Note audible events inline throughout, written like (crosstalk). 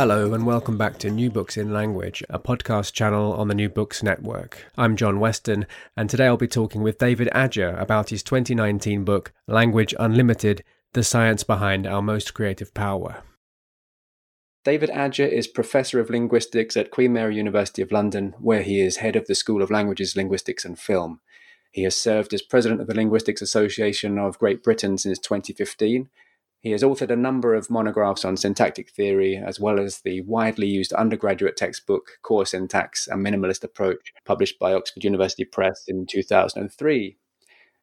Hello, and welcome back to New Books in Language, a podcast channel on the New Books Network. I'm John Weston, and today I'll be talking with David Adger about his 2019 book, Language Unlimited The Science Behind Our Most Creative Power. David Adger is Professor of Linguistics at Queen Mary University of London, where he is head of the School of Languages, Linguistics and Film. He has served as president of the Linguistics Association of Great Britain since 2015 he has authored a number of monographs on syntactic theory, as well as the widely used undergraduate textbook Core Syntax A Minimalist Approach, published by Oxford University Press in 2003.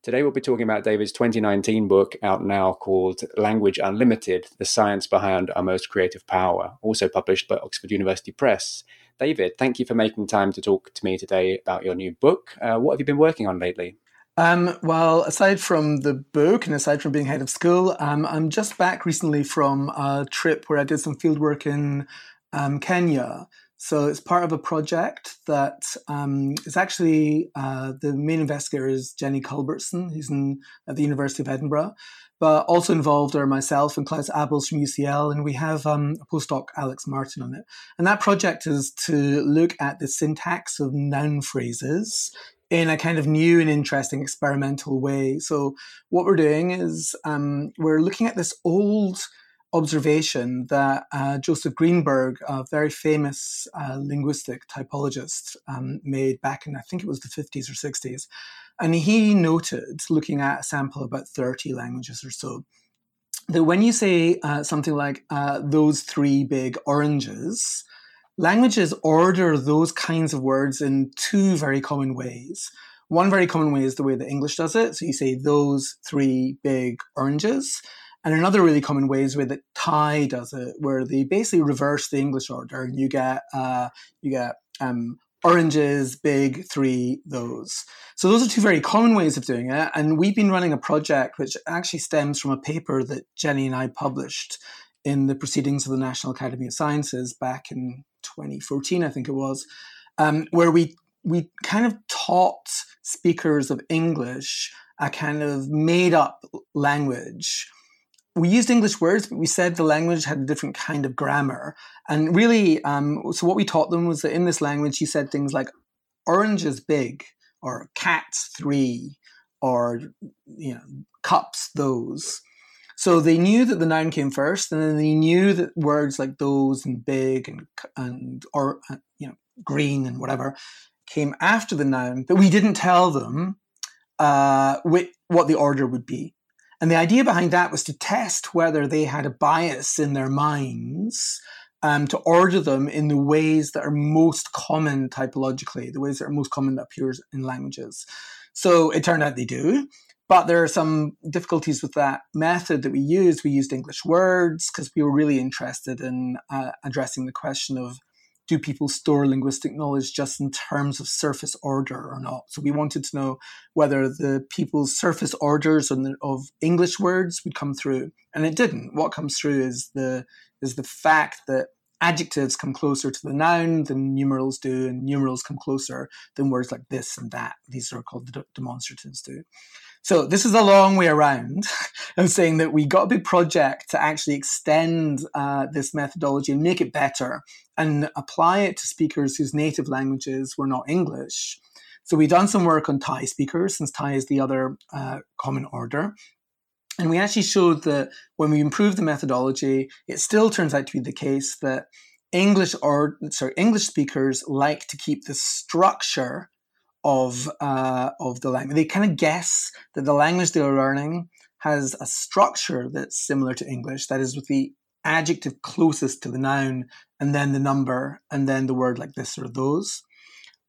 Today, we'll be talking about David's 2019 book, out now called Language Unlimited The Science Behind Our Most Creative Power, also published by Oxford University Press. David, thank you for making time to talk to me today about your new book. Uh, what have you been working on lately? Um, well, aside from the book and aside from being head of school, um, I'm just back recently from a trip where I did some fieldwork in um, Kenya. So it's part of a project that um, is actually uh, the main investigator is Jenny Culbertson, who's in, at the University of Edinburgh. But also involved are myself and Klaus Abels from UCL, and we have um, a postdoc, Alex Martin, on it. And that project is to look at the syntax of noun phrases in a kind of new and interesting experimental way. So, what we're doing is um, we're looking at this old observation that uh, Joseph Greenberg, a very famous uh, linguistic typologist, um, made back in, I think it was the 50s or 60s. And he noted, looking at a sample of about 30 languages or so, that when you say uh, something like uh, those three big oranges, Languages order those kinds of words in two very common ways. One very common way is the way that English does it. So you say those three big oranges. And another really common way is the way that Thai does it, where they basically reverse the English order, and you get uh, you get um, oranges, big, three, those. So those are two very common ways of doing it. And we've been running a project which actually stems from a paper that Jenny and I published in the Proceedings of the National Academy of Sciences back in 2014, I think it was, um, where we we kind of taught speakers of English a kind of made up language. We used English words, but we said the language had a different kind of grammar. And really, um, so what we taught them was that in this language, you said things like orange is big, or cats three, or you know, cups those. So they knew that the noun came first, and then they knew that words like those and big and and or uh, you know green and whatever came after the noun, but we didn't tell them uh, what the order would be. And the idea behind that was to test whether they had a bias in their minds um, to order them in the ways that are most common typologically, the ways that are most common that appears in languages. So it turned out they do. But there are some difficulties with that method that we used. We used English words because we were really interested in uh, addressing the question of do people store linguistic knowledge just in terms of surface order or not? So we wanted to know whether the people's surface orders of English words would come through, and it didn't. What comes through is the is the fact that adjectives come closer to the noun than numerals do, and numerals come closer than words like this and that. These are called the demonstratives do. So this is a long way around (laughs) of saying that we got a big project to actually extend uh, this methodology and make it better and apply it to speakers whose native languages were not English. So we've done some work on Thai speakers, since Thai is the other uh, common order. And we actually showed that when we improved the methodology, it still turns out to be the case that English or sorry, English speakers like to keep the structure of uh, of the language. They kind of guess that the language they're learning has a structure that's similar to English. That is, with the adjective closest to the noun, and then the number, and then the word like this or those,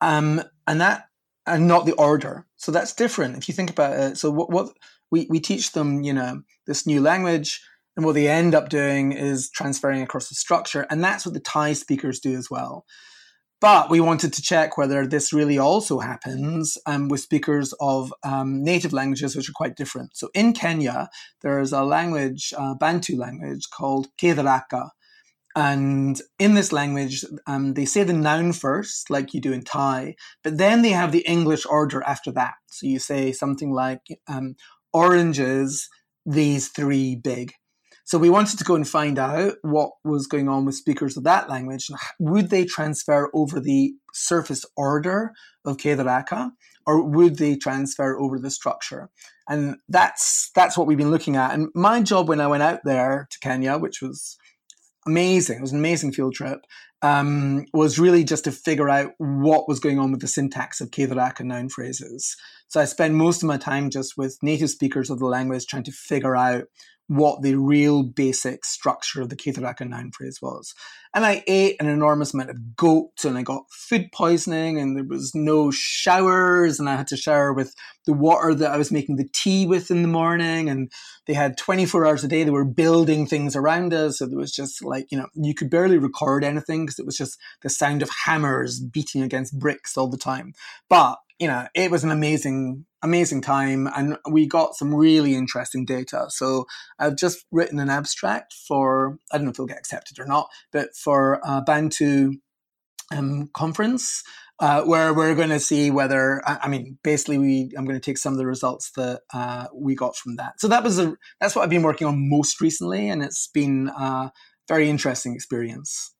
um, and that and not the order. So that's different if you think about it. So what what we we teach them, you know, this new language. And what they end up doing is transferring across the structure. And that's what the Thai speakers do as well. But we wanted to check whether this really also happens um, with speakers of um, native languages, which are quite different. So in Kenya, there's a language, uh, Bantu language called Kitharaka. And in this language, um, they say the noun first, like you do in Thai, but then they have the English order after that. So you say something like um, oranges, these three big. So we wanted to go and find out what was going on with speakers of that language. and Would they transfer over the surface order of Kitharaka or would they transfer over the structure? And that's that's what we've been looking at. And my job when I went out there to Kenya, which was amazing, it was an amazing field trip, um, was really just to figure out what was going on with the syntax of Kitharaka noun phrases. So I spent most of my time just with native speakers of the language trying to figure out what the real basic structure of the Kitharaka noun phrase was. And I ate an enormous amount of goat and I got food poisoning and there was no showers and I had to shower with the water that I was making the tea with in the morning. And they had 24 hours a day. They were building things around us. So there was just like, you know, you could barely record anything because it was just the sound of hammers beating against bricks all the time. But you know, it was an amazing amazing time and we got some really interesting data. So I've just written an abstract for, I don't know if it'll get accepted or not, but for a Bantu um, conference uh, where we're going to see whether, I, I, mean, basically we, I'm going to take some of the results that uh, we got from that. So that was a, that's what I've been working on most recently and it's been a very interesting experience.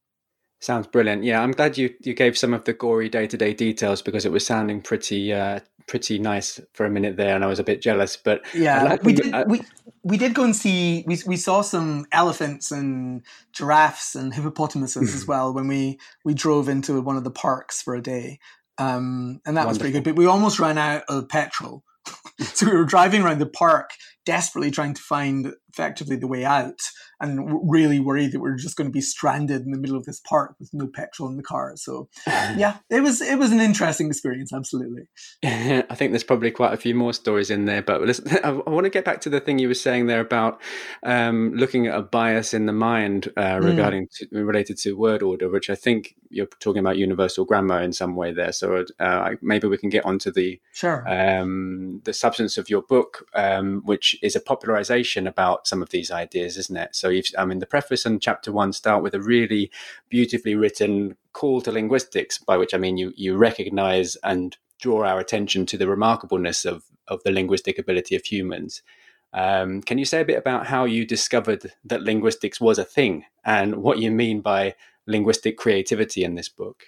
Sounds brilliant. Yeah, I'm glad you you gave some of the gory day to day details because it was sounding pretty uh, pretty nice for a minute there, and I was a bit jealous. But yeah, like we did uh, we we did go and see we we saw some elephants and giraffes and hippopotamuses as well when we we drove into one of the parks for a day, um, and that Wonderful. was pretty good. But we almost ran out of petrol. (laughs) so we were driving around the park desperately trying to find effectively the way out and really worried that we are just going to be stranded in the middle of this park with no petrol in the car. So (laughs) yeah, it was it was an interesting experience, absolutely. (laughs) I think there's probably quite a few more stories in there, but listen, (laughs) I, want to get back to the thing you were saying there about um, looking at a bias in the mind uh, mm. regarding mm. to, related to word order, which I think you're talking about universal grammar in some way there. So uh, maybe we can get onto the sure um, the substance of your book, um, which is a popularization about some of these ideas, isn't it? So you've, I mean, the preface and chapter one start with a really beautifully written call to linguistics, by which I mean you you recognize and draw our attention to the remarkableness of of the linguistic ability of humans. Um, can you say a bit about how you discovered that linguistics was a thing and what you mean by linguistic creativity in this book?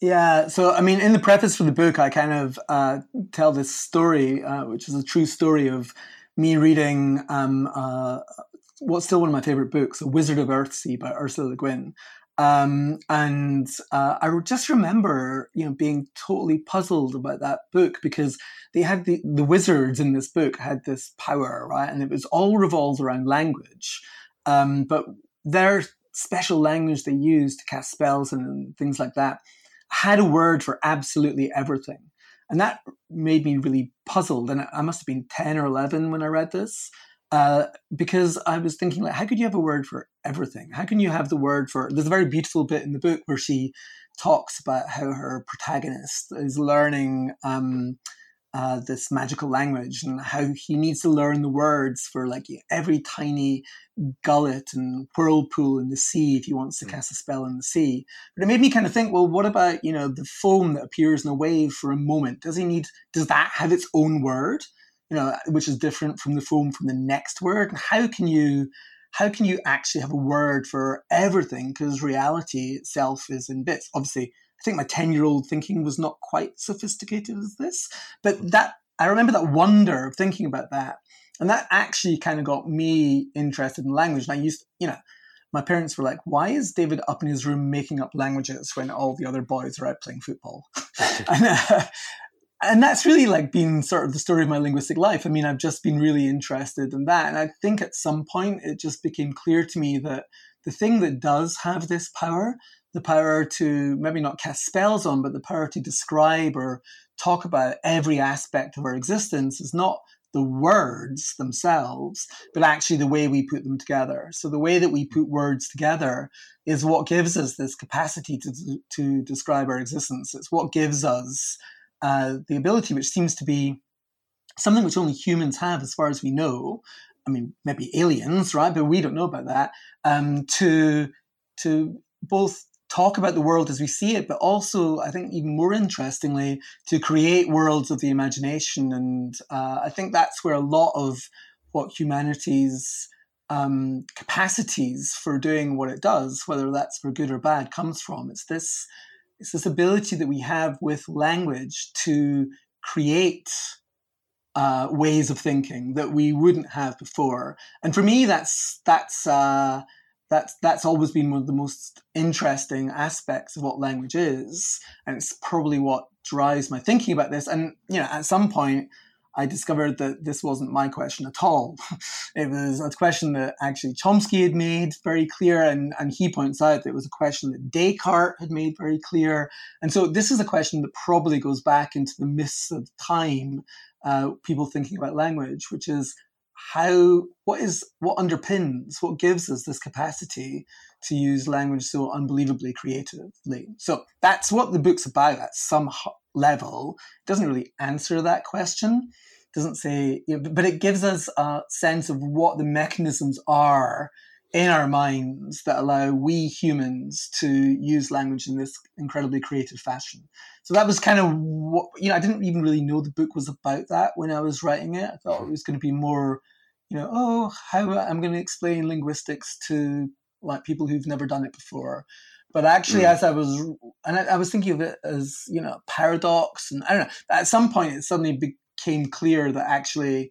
Yeah, so I mean, in the preface for the book, I kind of uh, tell this story, uh, which is a true story of me reading um, uh, what's still one of my favorite books, A Wizard of Earthsea by Ursula Le Guin. Um, and uh, I just remember, you know, being totally puzzled about that book because they had the, the wizards in this book had this power, right? And it was all revolved around language. Um, but their special language they used to cast spells and things like that had a word for absolutely everything. And that made me really puzzled. And I must have been 10 or 11 when I read this. Uh, because I was thinking, like, how could you have a word for everything? How can you have the word for? There's a very beautiful bit in the book where she talks about how her protagonist is learning um, uh, this magical language and how he needs to learn the words for like every tiny gullet and whirlpool in the sea if he wants to hmm. cast a spell in the sea. But it made me kind of think, well, what about you know the foam that appears in a wave for a moment? Does he need? Does that have its own word? You know, which is different from the foam from the next word. And how can you? How can you actually have a word for everything? Because reality itself is in bits. Obviously, I think my 10 year old thinking was not quite sophisticated as this, but that I remember that wonder of thinking about that. And that actually kind of got me interested in language. And I used, you know, my parents were like, why is David up in his room making up languages when all the other boys are out playing football? (laughs) and, uh, and that's really like been sort of the story of my linguistic life. I mean, I've just been really interested in that. And I think at some point it just became clear to me that the thing that does have this power the power to maybe not cast spells on, but the power to describe or talk about every aspect of our existence is not the words themselves, but actually the way we put them together. So the way that we put words together is what gives us this capacity to, to describe our existence. It's what gives us uh, the ability, which seems to be something which only humans have as far as we know. I mean, maybe aliens, right? But we don't know about that. Um, to to both talk about the world as we see it, but also, I think, even more interestingly, to create worlds of the imagination. And uh, I think that's where a lot of what humanity's um, capacities for doing what it does, whether that's for good or bad, comes from. It's this, it's this ability that we have with language to create uh, ways of thinking that we wouldn't have before. And for me, that's that's uh, that's that's always been one of the most interesting aspects of what language is, and it's probably what drives my thinking about this. And you know, at some point, I discovered that this wasn't my question at all. (laughs) it was a question that actually Chomsky had made very clear, and, and he points out that it was a question that Descartes had made very clear. And so this is a question that probably goes back into the mists of time, uh, people thinking about language, which is how what is what underpins what gives us this capacity to use language so unbelievably creatively so that's what the book's about at some level it doesn't really answer that question it doesn't say but it gives us a sense of what the mechanisms are in our minds that allow we humans to use language in this incredibly creative fashion. So that was kind of what, you know, I didn't even really know the book was about that when I was writing it. I thought it was going to be more you know, oh, how I'm going to explain linguistics to like people who've never done it before. But actually, mm. as I was, and I, I, was thinking of it as you know, paradox, and I don't know. At some point, it suddenly became clear that actually,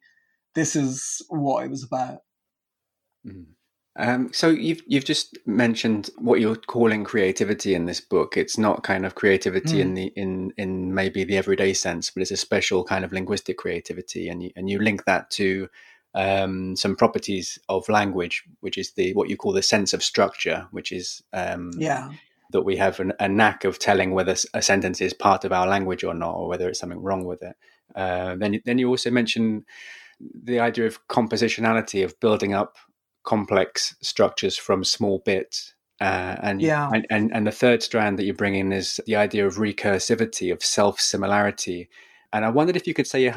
this is what it was about. Mm. Um, so you've you've just mentioned what you're calling creativity in this book. It's not kind of creativity mm. in the in in maybe the everyday sense, but it's a special kind of linguistic creativity, and you and you link that to um, some properties of language, which is the what you call the sense of structure, which is um, yeah that we have an, a knack of telling whether a sentence is part of our language or not, or whether it's something wrong with it. Uh, then then you also mention the idea of compositionality of building up complex structures from small bits. Uh, and, yeah. and, and and the third strand that you bring in is the idea of recursivity of self similarity. And I wondered if you could say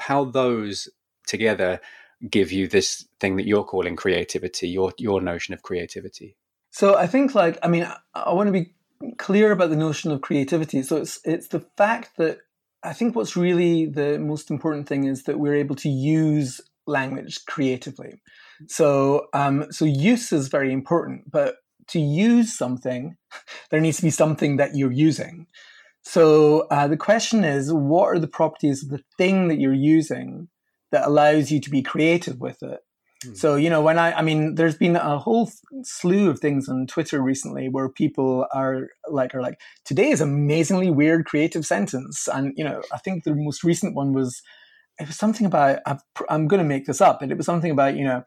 how those together give you this thing that you're calling creativity, your your notion of creativity? So I think like I mean I, I want to be clear about the notion of creativity. So it's it's the fact that I think what's really the most important thing is that we're able to use language creatively. So um, so use is very important, but to use something, (laughs) there needs to be something that you're using. So uh, the question is, what are the properties of the thing that you're using that allows you to be creative with it. Mm. So, you know, when I, I mean, there's been a whole slew of things on Twitter recently where people are like, are like, today is amazingly weird creative sentence. And, you know, I think the most recent one was, it was something about, I'm going to make this up, but it was something about, you know,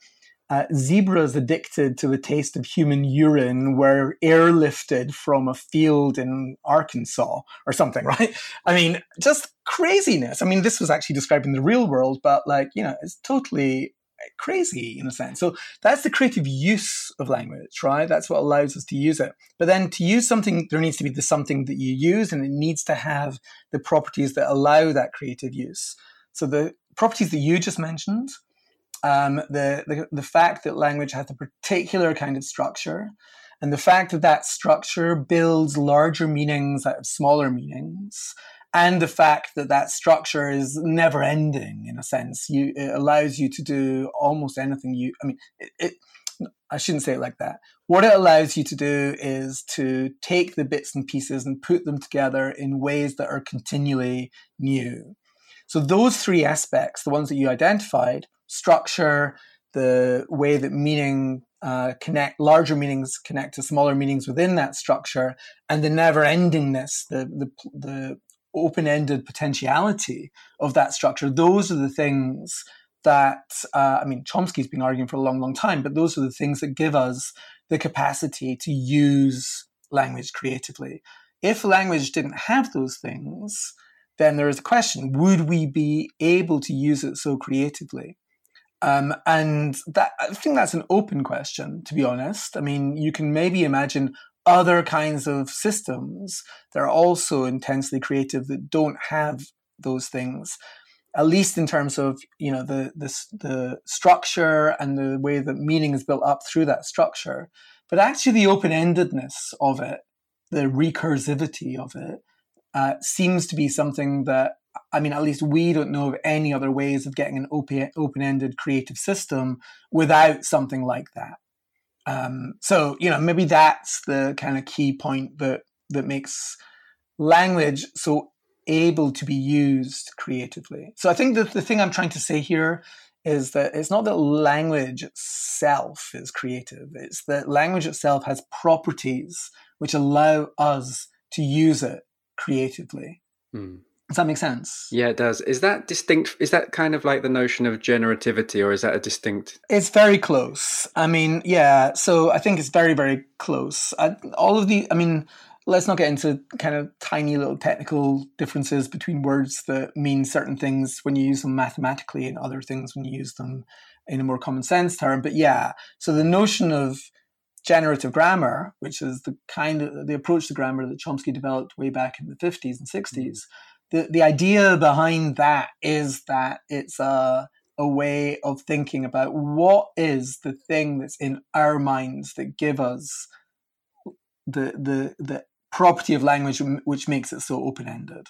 uh, zebras addicted to the taste of human urine were airlifted from a field in Arkansas or something, (laughs) right? I mean, just craziness. I mean, this was actually described in the real world, but like, you know, it's totally crazy in a sense. So that's the creative use of language, right? That's what allows us to use it. But then to use something, there needs to be the something that you use, and it needs to have the properties that allow that creative use. So the properties that you just mentioned, um, the, the, the fact that language has a particular kind of structure, and the fact that that structure builds larger meanings out of smaller meanings, and the fact that that structure is never ending in a sense, you it allows you to do almost anything you. I mean, it, it I shouldn't say it like that. What it allows you to do is to take the bits and pieces and put them together in ways that are continually new. So those three aspects, the ones that you identified, structure, the way that meaning uh, connect larger meanings connect to smaller meanings within that structure, and the never-endingness, the the, the open-ended potentiality of that structure. Those are the things that uh, I mean, Chomsky's been arguing for a long, long time, but those are the things that give us the capacity to use language creatively. If language didn't have those things, then there is a question: Would we be able to use it so creatively? Um, and that I think that's an open question, to be honest. I mean, you can maybe imagine other kinds of systems that are also intensely creative that don't have those things at least in terms of you know the the, the structure and the way that meaning is built up through that structure but actually the open-endedness of it the recursivity of it uh, seems to be something that i mean at least we don't know of any other ways of getting an open, open-ended creative system without something like that um, so you know maybe that's the kind of key point that that makes language so able to be used creatively. So I think that the thing I'm trying to say here is that it's not that language itself is creative, it's that language itself has properties which allow us to use it creatively. Hmm. Does that make sense? Yeah, it does. Is that distinct? Is that kind of like the notion of generativity, or is that a distinct? It's very close. I mean, yeah. So I think it's very, very close. I, all of the, I mean, let's not get into kind of tiny little technical differences between words that mean certain things when you use them mathematically and other things when you use them in a more common sense term. But yeah, so the notion of generative grammar, which is the kind of the approach to grammar that Chomsky developed way back in the 50s and 60s, mm-hmm. The, the idea behind that is that it's a a way of thinking about what is the thing that's in our minds that give us the the the property of language which makes it so open ended.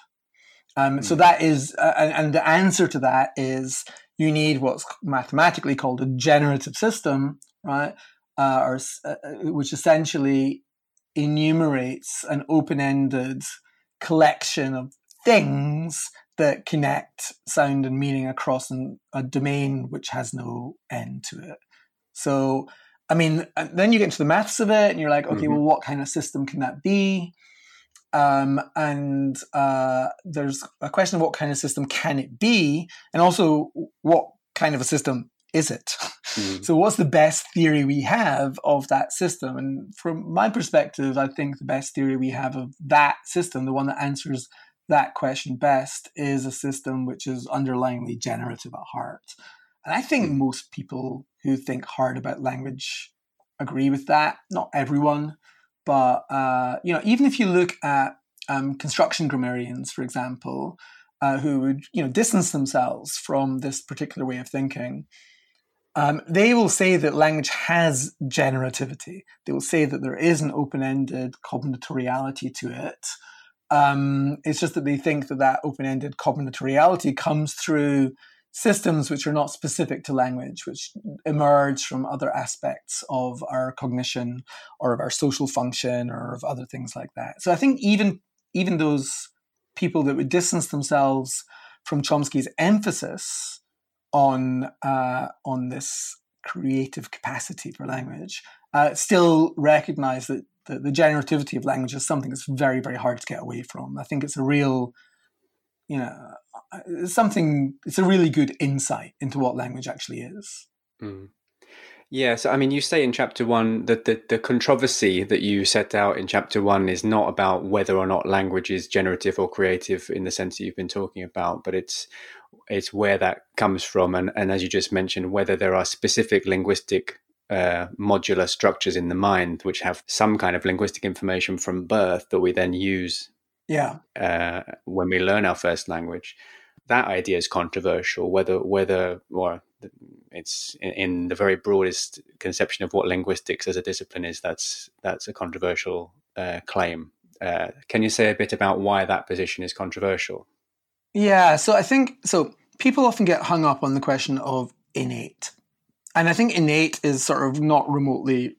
Um, mm. So hmm. that is, uh, and the answer to that is you need what's mathematically called a generative system, right? Uh, or uh, uh, which essentially enumerates an open-ended collection of things that connect sound and meaning across an, a domain which has no end to it. So I mean, then you get into the maths of it, and you're like, okay, mm-hmm. well, what kind of system can that be? Um, and uh, there's a question of what kind of system can it be, and also what kind of a system is it? Mm-hmm. (laughs) So, what's the best theory we have of that system? And from my perspective, I think the best theory we have of that system, the one that answers that question best, is a system which is underlyingly generative at heart. And I think mm-hmm. most people who think hard about language agree with that. Not everyone, but uh, you know, even if you look at um, construction grammarians, for example, uh, who would you know distance themselves from this particular way of thinking, um, they will say that language has generativity. They will say that there is an open-ended combinatoriality to it. Um, it's just that they think that that open-ended combinatoriality comes through systems which are not specific to language, which emerge from other aspects of our cognition or of our social function or of other things like that. So I think even even those people that would distance themselves from Chomsky's emphasis on uh, on this creative capacity for language uh, still recognize that the, the generativity of language is something that's very very hard to get away from. I think it's a real you know, something, it's a really good insight into what language actually is. Mm. Yeah, so I mean, you say in chapter one that the, the controversy that you set out in chapter one is not about whether or not language is generative or creative in the sense that you've been talking about, but it's it's where that comes from, and and as you just mentioned, whether there are specific linguistic uh, modular structures in the mind which have some kind of linguistic information from birth that we then use yeah. uh, when we learn our first language. That idea is controversial whether whether or it's in, in, the very broadest conception of what linguistics as a discipline is that's that's a controversial uh, claim. Uh, can you say a bit about why that position is controversial? Yeah so i think so people often get hung up on the question of innate and i think innate is sort of not remotely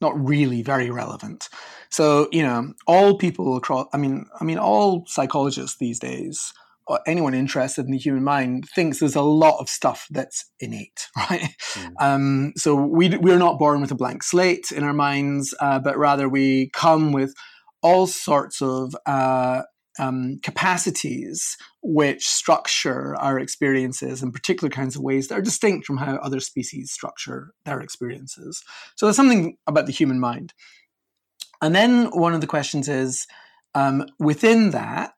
not really very relevant so, you know, all people across, I mean, I mean, all psychologists these days, or anyone interested in the human mind, thinks there's a lot of stuff that's innate, (laughs) right? Mm. Um, so we, we're not born with a blank slate in our minds, uh, but rather we come with all sorts of uh, um, capacities which structure our experiences in particular kinds of ways that are distinct from how other species structure their experiences. So there's something about the human mind. And then one of the questions is um, within that,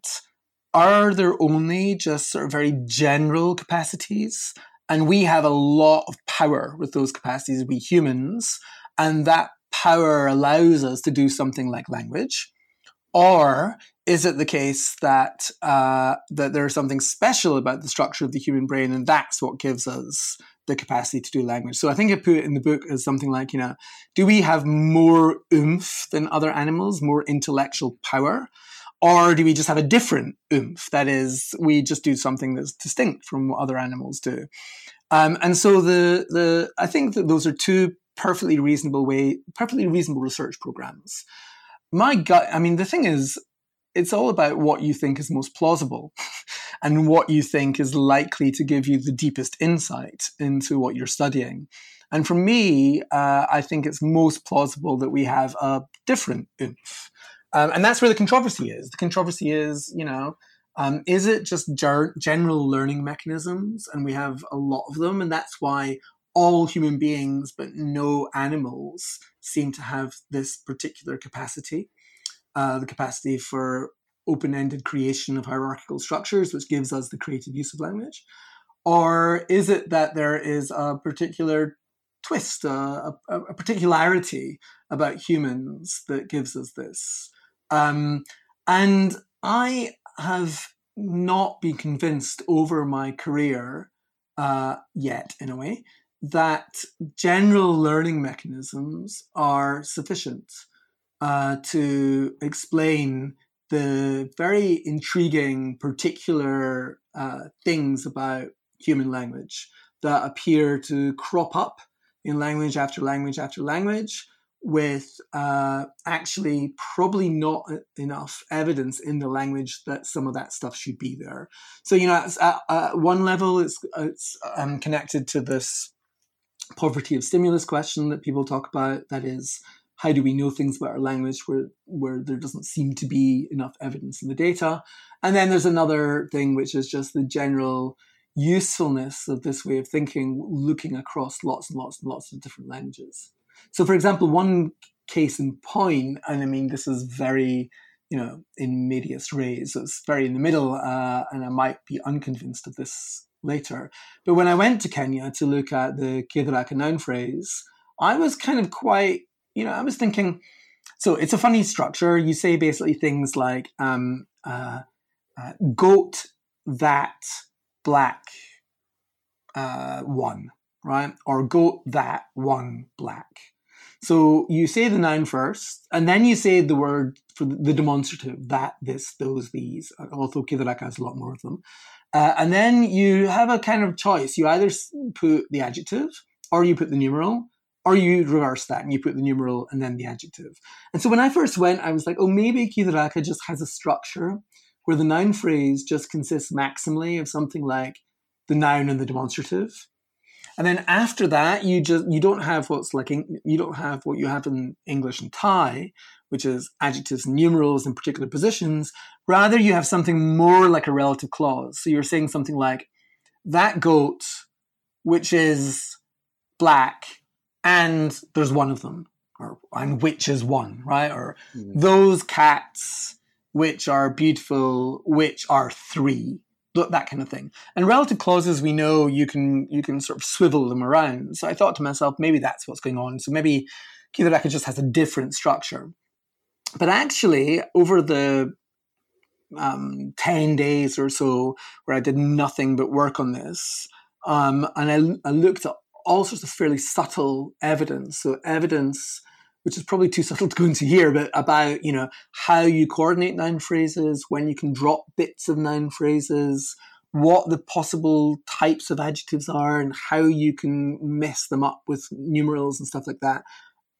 are there only just sort of very general capacities? And we have a lot of power with those capacities, we humans, and that power allows us to do something like language. Or is it the case that uh, that there's something special about the structure of the human brain, and that's what gives us the capacity to do language? So I think I put it in the book as something like, you know, do we have more oomph than other animals, more intellectual power? Or do we just have a different oomph? That is, we just do something that's distinct from what other animals do. Um, and so the the I think that those are two perfectly reasonable way, perfectly reasonable research programs. My gut, I mean, the thing is, it's all about what you think is most plausible (laughs) and what you think is likely to give you the deepest insight into what you're studying. And for me, uh, I think it's most plausible that we have a different oomph. Um, and that's where the controversy is. The controversy is, you know, um, is it just ger- general learning mechanisms? And we have a lot of them. And that's why all human beings, but no animals, seem to have this particular capacity uh, the capacity for open ended creation of hierarchical structures, which gives us the creative use of language? Or is it that there is a particular twist, a, a, a particularity about humans that gives us this? Um, and I have not been convinced over my career uh, yet, in a way, that general learning mechanisms are sufficient uh, to explain the very intriguing particular uh, things about human language that appear to crop up in language after language after language with uh, actually probably not enough evidence in the language that some of that stuff should be there. So, you know, at, at one level, it's, it's um, connected to this poverty of stimulus question that people talk about. That is, how do we know things about our language where, where there doesn't seem to be enough evidence in the data? And then there's another thing, which is just the general usefulness of this way of thinking, looking across lots and lots and lots of different languages. So, for example, one case in point, and I mean, this is very, you know, in medias res, so it's very in the middle, uh, and I might be unconvinced of this later. But when I went to Kenya to look at the Kitharaka noun phrase, I was kind of quite, you know, I was thinking, so it's a funny structure. You say basically things like um, uh, uh, goat that black uh, one, right? Or goat that one black. So you say the noun first, and then you say the word for the demonstrative that, this, those, these. Although Kitharaka has a lot more of them. Uh, and then you have a kind of choice. You either put the adjective, or you put the numeral, or you reverse that and you put the numeral and then the adjective. And so when I first went, I was like, oh, maybe Kitharaka just has a structure where the noun phrase just consists maximally of something like the noun and the demonstrative. And then after that, you just you don't have what's like you don't have what you have in English and Thai, which is adjectives numerals in particular positions. Rather, you have something more like a relative clause. So you're saying something like that goat, which is black, and there's one of them, or and which is one, right? Or mm-hmm. those cats, which are beautiful, which are three that kind of thing. And relative clauses, we know you can you can sort of swivel them around. So I thought to myself, maybe that's what's going on. So maybe Kitharaka just has a different structure. But actually, over the um, 10 days or so where I did nothing but work on this, um, and I, I looked at all sorts of fairly subtle evidence. So evidence which is probably too subtle to go into here, but about you know how you coordinate noun phrases, when you can drop bits of noun phrases, what the possible types of adjectives are, and how you can mess them up with numerals and stuff like that.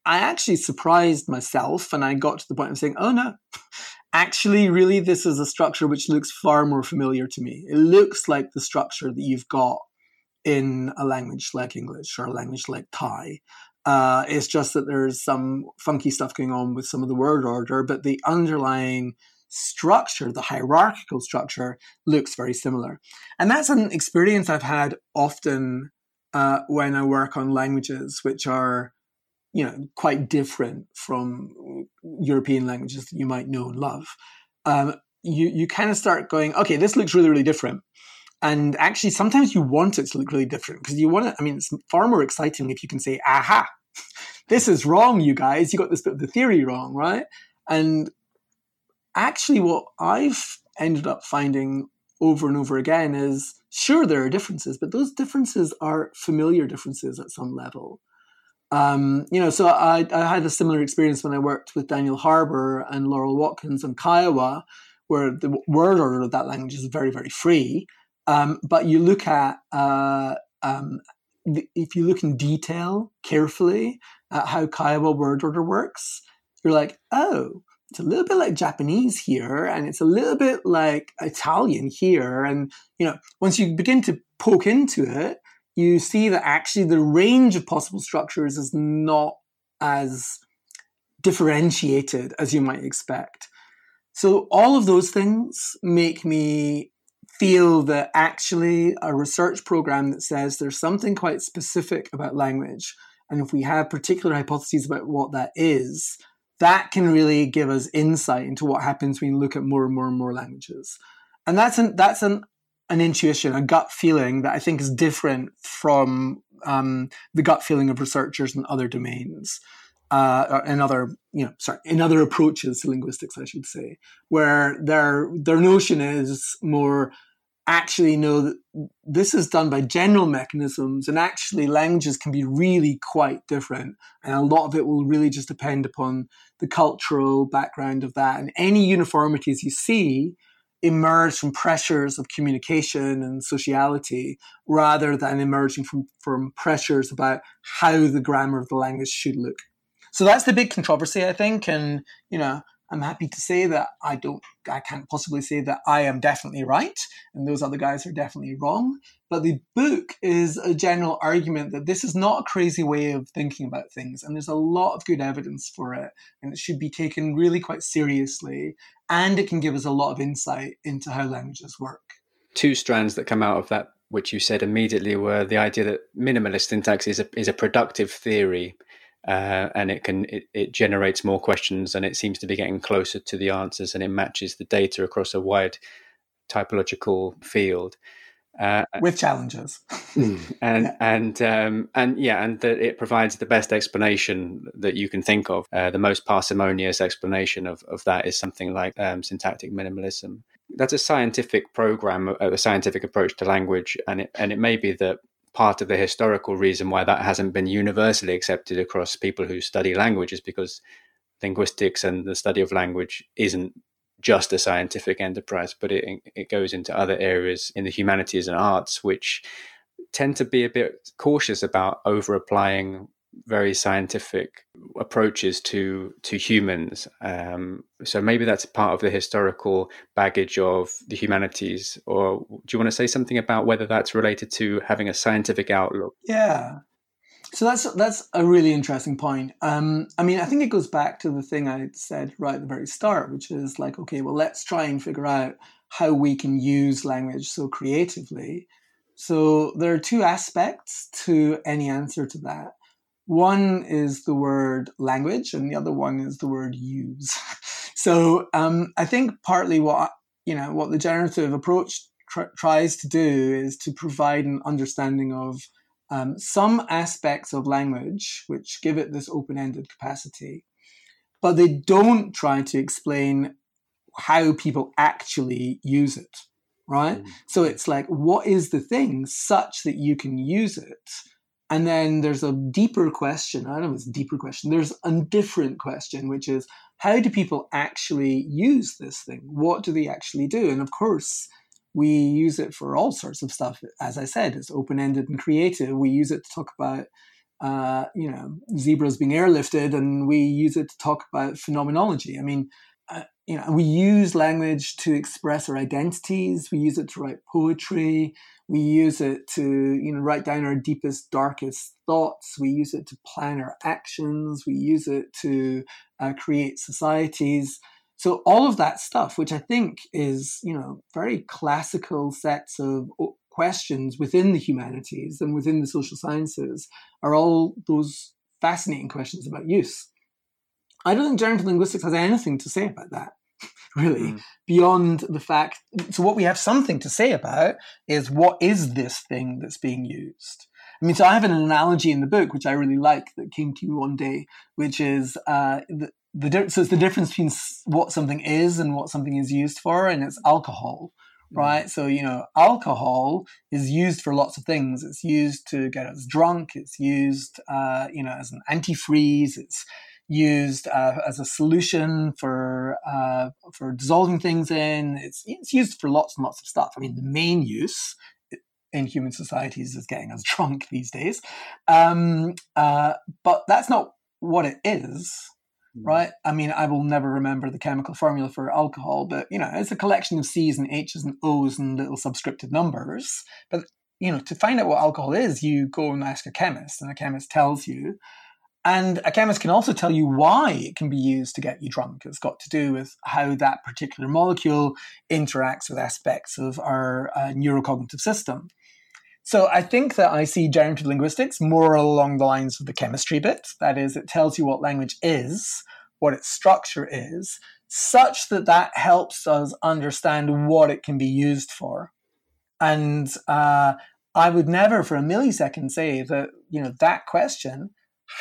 I actually surprised myself, and I got to the point of saying, "Oh no." (laughs) Actually, really, this is a structure which looks far more familiar to me. It looks like the structure that you've got in a language like English or a language like Thai, uh, it's just that there's some funky stuff going on with some of the word order, but the underlying structure, the hierarchical structure, looks very similar. And that's an experience I've had often uh, when I work on languages which are, you know, quite different from European languages that you might know and love. Um, you you kind of start going, okay, this looks really really different. And actually, sometimes you want it to look really different because you want it. I mean, it's far more exciting if you can say, "Aha, this is wrong, you guys. You got this bit of the theory wrong, right?" And actually, what I've ended up finding over and over again is sure there are differences, but those differences are familiar differences at some level. Um, you know, so I, I, had a similar experience when I worked with Daniel Harbour and Laurel Watkins on Kiowa, where the word order of that language is very, very free. Um, but you look at, uh, um, if you look in detail carefully at how Kiowa word order works, you're like, oh, it's a little bit like Japanese here, and it's a little bit like Italian here. And, you know, once you begin to poke into it, you see that actually the range of possible structures is not as differentiated as you might expect. So all of those things make me feel that actually a research program that says there's something quite specific about language, and if we have particular hypotheses about what that is, that can really give us insight into what happens when you look at more and more and more languages. And that's an that's an an intuition, a gut feeling that I think is different from um, the gut feeling of researchers in other domains, uh, in other you know sorry in other approaches to linguistics, I should say, where their their notion is more actually know that this is done by general mechanisms and actually languages can be really quite different and a lot of it will really just depend upon the cultural background of that and any uniformities you see emerge from pressures of communication and sociality rather than emerging from, from pressures about how the grammar of the language should look so that's the big controversy i think and you know I'm happy to say that I don't, I can't possibly say that I am definitely right and those other guys are definitely wrong. But the book is a general argument that this is not a crazy way of thinking about things. And there's a lot of good evidence for it. And it should be taken really quite seriously. And it can give us a lot of insight into how languages work. Two strands that come out of that, which you said immediately, were the idea that minimalist syntax is a, is a productive theory uh, and it can it, it, generates more questions and it seems to be getting closer to the answers and it matches the data across a wide typological field uh, with challenges. (laughs) And and um, and yeah and that it provides the best explanation that you can think of. Uh, the most parsimonious explanation of, of that is something like um, syntactic minimalism. That's a scientific program a scientific approach to language and it and it may be that part of the historical reason why that hasn't been universally accepted across people who study language is because linguistics and the study of language isn't just a scientific enterprise, but it it goes into other areas in the humanities and arts, which tend to be a bit cautious about over applying very scientific approaches to to humans. Um, so maybe that's part of the historical baggage of the humanities. Or do you want to say something about whether that's related to having a scientific outlook? Yeah. So that's that's a really interesting point. Um, I mean, I think it goes back to the thing I said right at the very start, which is like, okay, well, let's try and figure out how we can use language so creatively. So there are two aspects to any answer to that. One is the word language, and the other one is the word use. (laughs) so um, I think partly what you know what the generative approach tr- tries to do is to provide an understanding of um, some aspects of language which give it this open-ended capacity, but they don't try to explain how people actually use it. Right? Mm. So it's like, what is the thing such that you can use it? And then there's a deeper question. I don't know if it's a deeper question. There's a different question, which is how do people actually use this thing? What do they actually do? And of course, we use it for all sorts of stuff. As I said, it's open ended and creative. We use it to talk about, uh, you know, zebras being airlifted, and we use it to talk about phenomenology. I mean, uh, you know, we use language to express our identities. We use it to write poetry. We use it to, you know, write down our deepest, darkest thoughts. We use it to plan our actions. We use it to uh, create societies. So all of that stuff, which I think is, you know, very classical sets of questions within the humanities and within the social sciences, are all those fascinating questions about use. I don't think generative linguistics has anything to say about that. (laughs) really, mm. beyond the fact. So, what we have something to say about is what is this thing that's being used? I mean, so I have an analogy in the book, which I really like, that came to you one day, which is uh, the, the so it's the difference between what something is and what something is used for, and it's alcohol, mm. right? So you know, alcohol is used for lots of things. It's used to get us drunk. It's used, uh, you know, as an antifreeze. It's used uh, as a solution for uh, for dissolving things in. It's it's used for lots and lots of stuff. I mean, the main use in human societies is getting us (laughs) drunk these days, um, uh, but that's not what it is. Hmm. Right. I mean, I will never remember the chemical formula for alcohol, but you know, it's a collection of C's and H's and O's and little subscripted numbers. But you know, to find out what alcohol is, you go and ask a chemist, and the chemist tells you. And a chemist can also tell you why it can be used to get you drunk. It's got to do with how that particular molecule interacts with aspects of our uh, neurocognitive system. So I think that I see generative linguistics more along the lines of the chemistry bit. That is, it tells you what language is, what its structure is, such that that helps us understand what it can be used for. And uh, I would never for a millisecond say that, you know, that question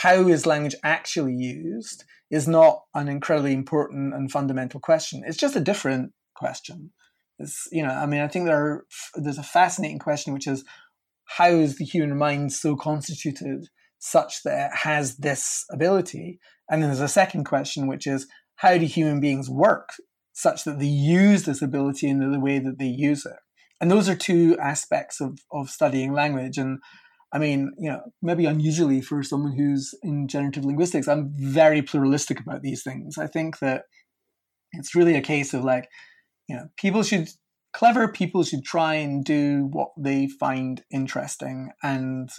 how is language actually used is not an incredibly important and fundamental question. It's just a different question. It's, you know, I mean, I think there are, there's a fascinating question, which is how is the human mind so constituted such that it has this ability? And then there's a second question, which is how do human beings work such that they use this ability in the way that they use it? And those are two aspects of, of studying language. And I mean, you know, maybe unusually for someone who's in generative linguistics, I'm very pluralistic about these things. I think that it's really a case of like, you know, people should, clever people should try and do what they find interesting, and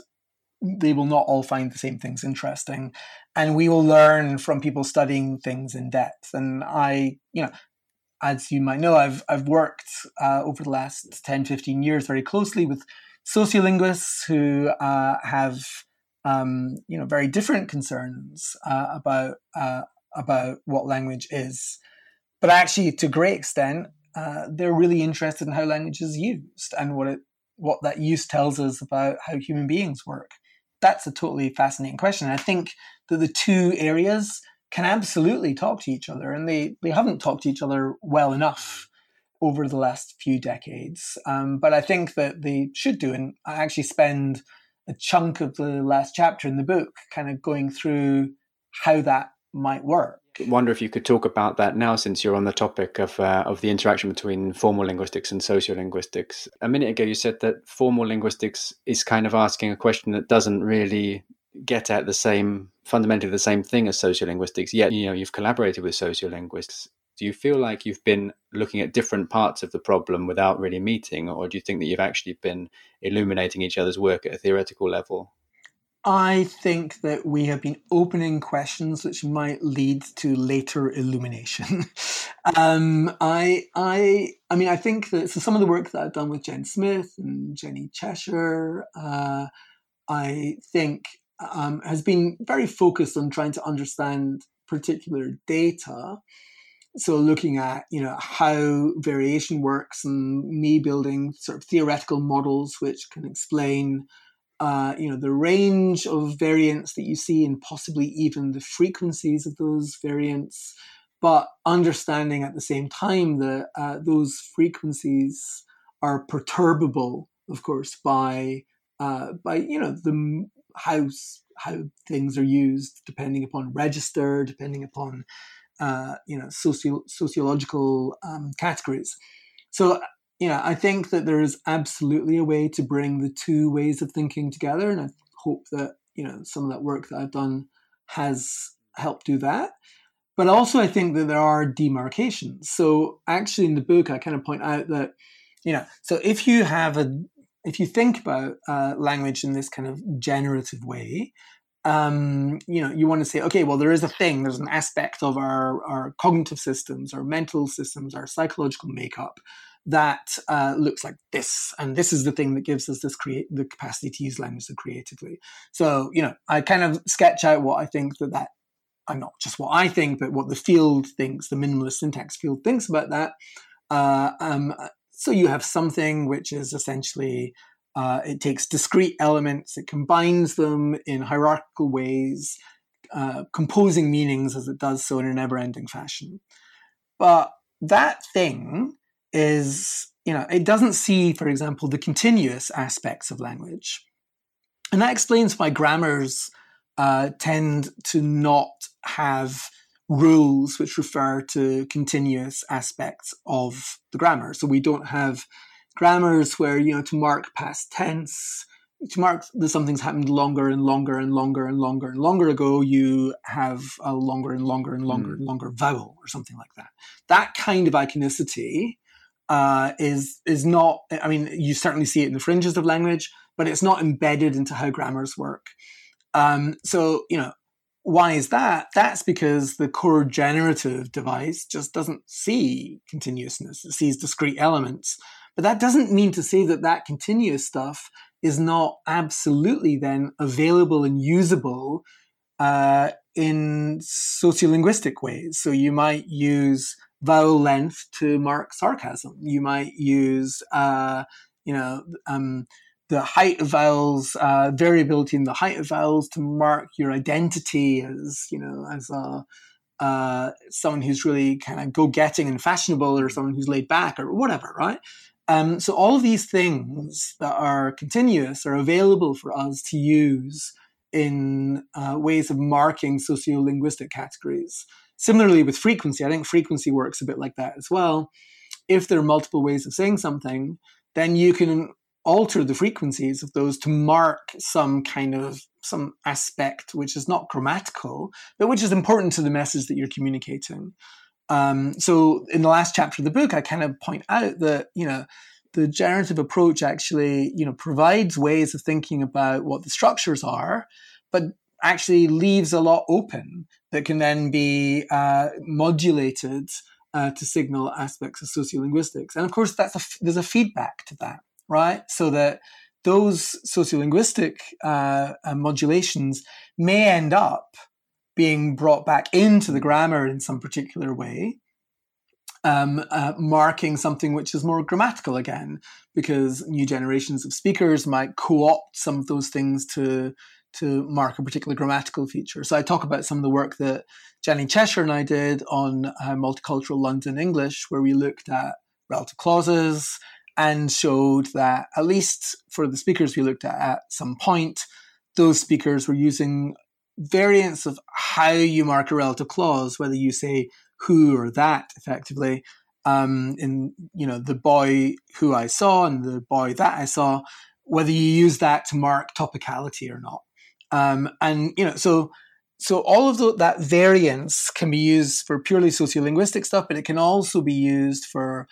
they will not all find the same things interesting. And we will learn from people studying things in depth. And I, you know, as you might know, I've, I've worked uh, over the last 10, 15 years very closely with sociolinguists who uh, have um, you know very different concerns uh, about uh, about what language is, but actually to a great extent uh, they're really interested in how language is used and what it what that use tells us about how human beings work. That's a totally fascinating question. I think that the two areas can absolutely talk to each other, and they they haven't talked to each other well enough over the last few decades. Um, but I think that they should do, and I actually spend a chunk of the last chapter in the book kind of going through how that might work. Wonder if you could talk about that now, since you're on the topic of uh, of the interaction between formal linguistics and sociolinguistics. A minute ago, you said that formal linguistics is kind of asking a question that doesn't really get at the same fundamentally the same thing as sociolinguistics. Yet, you know, you've collaborated with sociolinguists do you feel like you've been looking at different parts of the problem without really meeting, or do you think that you've actually been illuminating each other's work at a theoretical level? I think that we have been opening questions which might lead to later illumination. (laughs) um, I, I, I mean, I think that so some of the work that I've done with Jen Smith and Jenny Cheshire, uh, I think um, has been very focused on trying to understand particular data so looking at you know how variation works and me building sort of theoretical models which can explain uh, you know the range of variants that you see and possibly even the frequencies of those variants but understanding at the same time that uh, those frequencies are perturbable of course by uh, by you know the how how things are used depending upon register depending upon uh, you know socio- sociological um, categories. So know, I think that there is absolutely a way to bring the two ways of thinking together, and I hope that you know some of that work that I've done has helped do that. But also, I think that there are demarcations. So actually, in the book, I kind of point out that you know, so if you have a if you think about uh, language in this kind of generative way, um, you know, you want to say, okay, well, there is a thing, there's an aspect of our, our cognitive systems, our mental systems, our psychological makeup that uh, looks like this, and this is the thing that gives us this create the capacity to use language so creatively. So, you know, I kind of sketch out what I think that that and not just what I think, but what the field thinks, the minimalist syntax field thinks about that. Uh, um, so you have something which is essentially uh, it takes discrete elements, it combines them in hierarchical ways, uh, composing meanings as it does so in a never ending fashion. But that thing is, you know, it doesn't see, for example, the continuous aspects of language. And that explains why grammars uh, tend to not have rules which refer to continuous aspects of the grammar. So we don't have grammars where, you know, to mark past tense, to mark that something's happened longer and longer and longer and longer and longer ago, you have a longer and longer and longer mm. and longer vowel or something like that. That kind of iconicity uh, is is not. I mean, you certainly see it in the fringes of language, but it's not embedded into how grammars work. Um, so you know, why is that? That's because the core generative device just doesn't see continuousness; it sees discrete elements. But that doesn't mean to say that that continuous stuff is not absolutely then available and usable uh, in sociolinguistic ways. So you might use vowel length to mark sarcasm. You might use, uh, you know, um, the height of vowels, uh, variability in the height of vowels to mark your identity as, you know, as a uh, someone who's really kind of go-getting and fashionable, or someone who's laid back, or whatever, right? Um, so all of these things that are continuous are available for us to use in uh, ways of marking sociolinguistic categories. Similarly, with frequency, I think frequency works a bit like that as well. If there are multiple ways of saying something, then you can alter the frequencies of those to mark some kind of some aspect which is not grammatical, but which is important to the message that you're communicating. Um, so in the last chapter of the book, I kind of point out that you know the generative approach actually you know provides ways of thinking about what the structures are, but actually leaves a lot open that can then be uh, modulated uh, to signal aspects of sociolinguistics. And of course, that's a, there's a feedback to that, right? So that those sociolinguistic uh, uh modulations may end up being brought back into the grammar in some particular way, um, uh, marking something which is more grammatical again, because new generations of speakers might co-opt some of those things to to mark a particular grammatical feature. So I talk about some of the work that Jenny Cheshire and I did on uh, multicultural London English, where we looked at relative clauses and showed that at least for the speakers we looked at at some point, those speakers were using variants of how you mark a relative clause, whether you say who or that effectively, um, in you know the boy who I saw and the boy that I saw, whether you use that to mark topicality or not, um, and you know so so all of the, that variance can be used for purely sociolinguistic stuff, but it can also be used for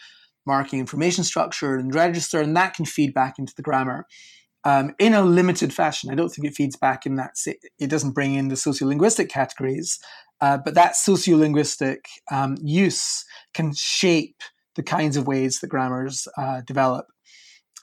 marking information structure and register, and that can feed back into the grammar um, in a limited fashion. I don't think it feeds back in that it doesn't bring in the sociolinguistic categories, uh, but that sociolinguistic um, use can shape the kinds of ways that grammars uh, develop.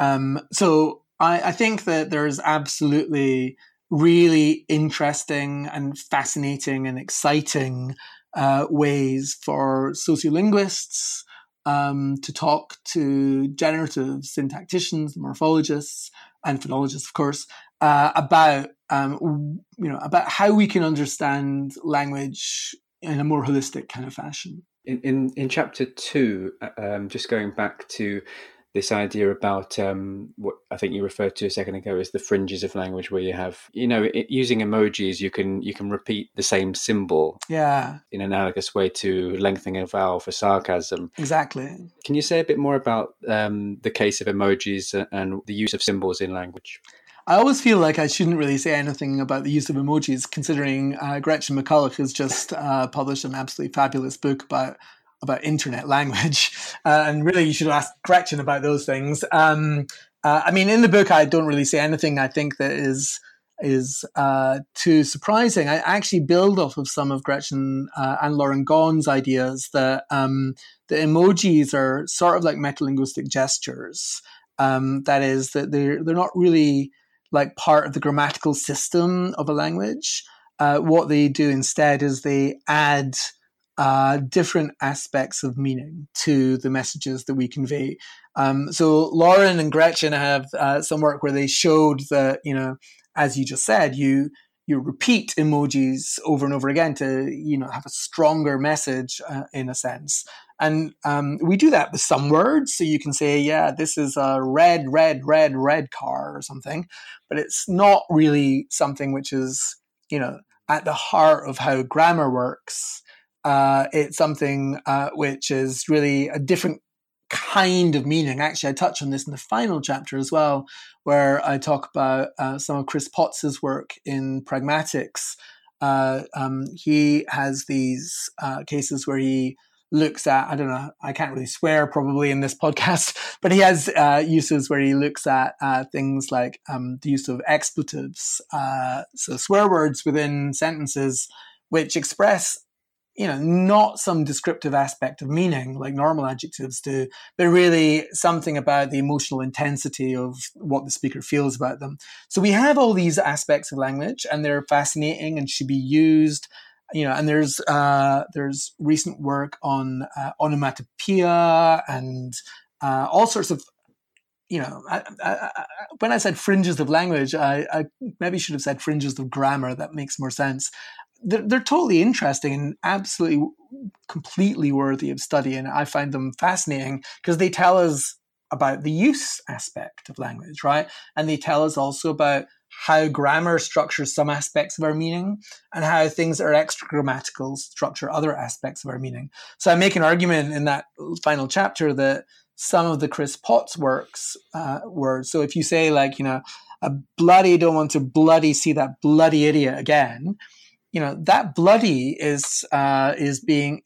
Um, so I, I, think that there's absolutely really interesting and fascinating and exciting uh, ways for sociolinguists um, to talk to generative syntacticians, morphologists, and phonologists, of course, uh, about um, you know about how we can understand language in a more holistic kind of fashion. In in, in chapter two, uh, um, just going back to this idea about um, what I think you referred to a second ago as the fringes of language, where you have, you know, it, using emojis, you can you can repeat the same symbol, yeah, in analogous way to lengthening a vowel for sarcasm. Exactly. Can you say a bit more about um, the case of emojis and the use of symbols in language? I always feel like I shouldn't really say anything about the use of emojis, considering uh, Gretchen McCulloch has just uh, published an absolutely fabulous book about about internet language, (laughs) uh, and really you should ask Gretchen about those things. Um, uh, I mean, in the book, I don't really say anything I think that is is uh, too surprising. I actually build off of some of Gretchen uh, and Lauren Gawne's ideas that um, the emojis are sort of like metalinguistic gestures. Um, that is, that they're they're not really like part of the grammatical system of a language. uh, what they do instead is they add uh, different aspects of meaning to the messages that we convey. Um, so Lauren and Gretchen have uh, some work where they showed that you know, as you just said, you you repeat emojis over and over again to you know have a stronger message uh, in a sense. And um, we do that with some words. So you can say yeah this is a red red red red car or something. But it's not really something which is you know at the heart of how grammar works uh, it's something uh, which is really a different kind of meaning. Actually, I touch on this in the final chapter as well, where I talk about uh, some of Chris Potts's work in pragmatics. Uh, um, he has these uh, cases where he looks at, I don't know, I can't really swear probably in this (laughs) podcast, but he has uh, uses where he looks at uh, things like um, the use of expletives, uh, so swear words within sentences which express you know, not some descriptive aspect of meaning like normal adjectives do, but really something about the emotional intensity of what the speaker feels about them. So we have all these aspects of language and they're fascinating and should be used. You know, and there's uh, there's recent work on uh, onomatopoeia and uh, all sorts of you know, I, I, I, when I said fringes of language, I, maybe should have said fringes of grammar. That makes more sense they're, they're totally interesting and absolutely completely worthy of study. And I find them fascinating because they tell us about the use aspect of language, right? And they tell us also about how grammar structures some aspects of our meaning and how things that are extra grammatical structure other aspects of our meaning. So I make an argument in that final chapter that some of the Chris Potts works uh, were so if you say like you know a bloody don't want to bloody see that bloody idiot again you know that bloody is uh, is being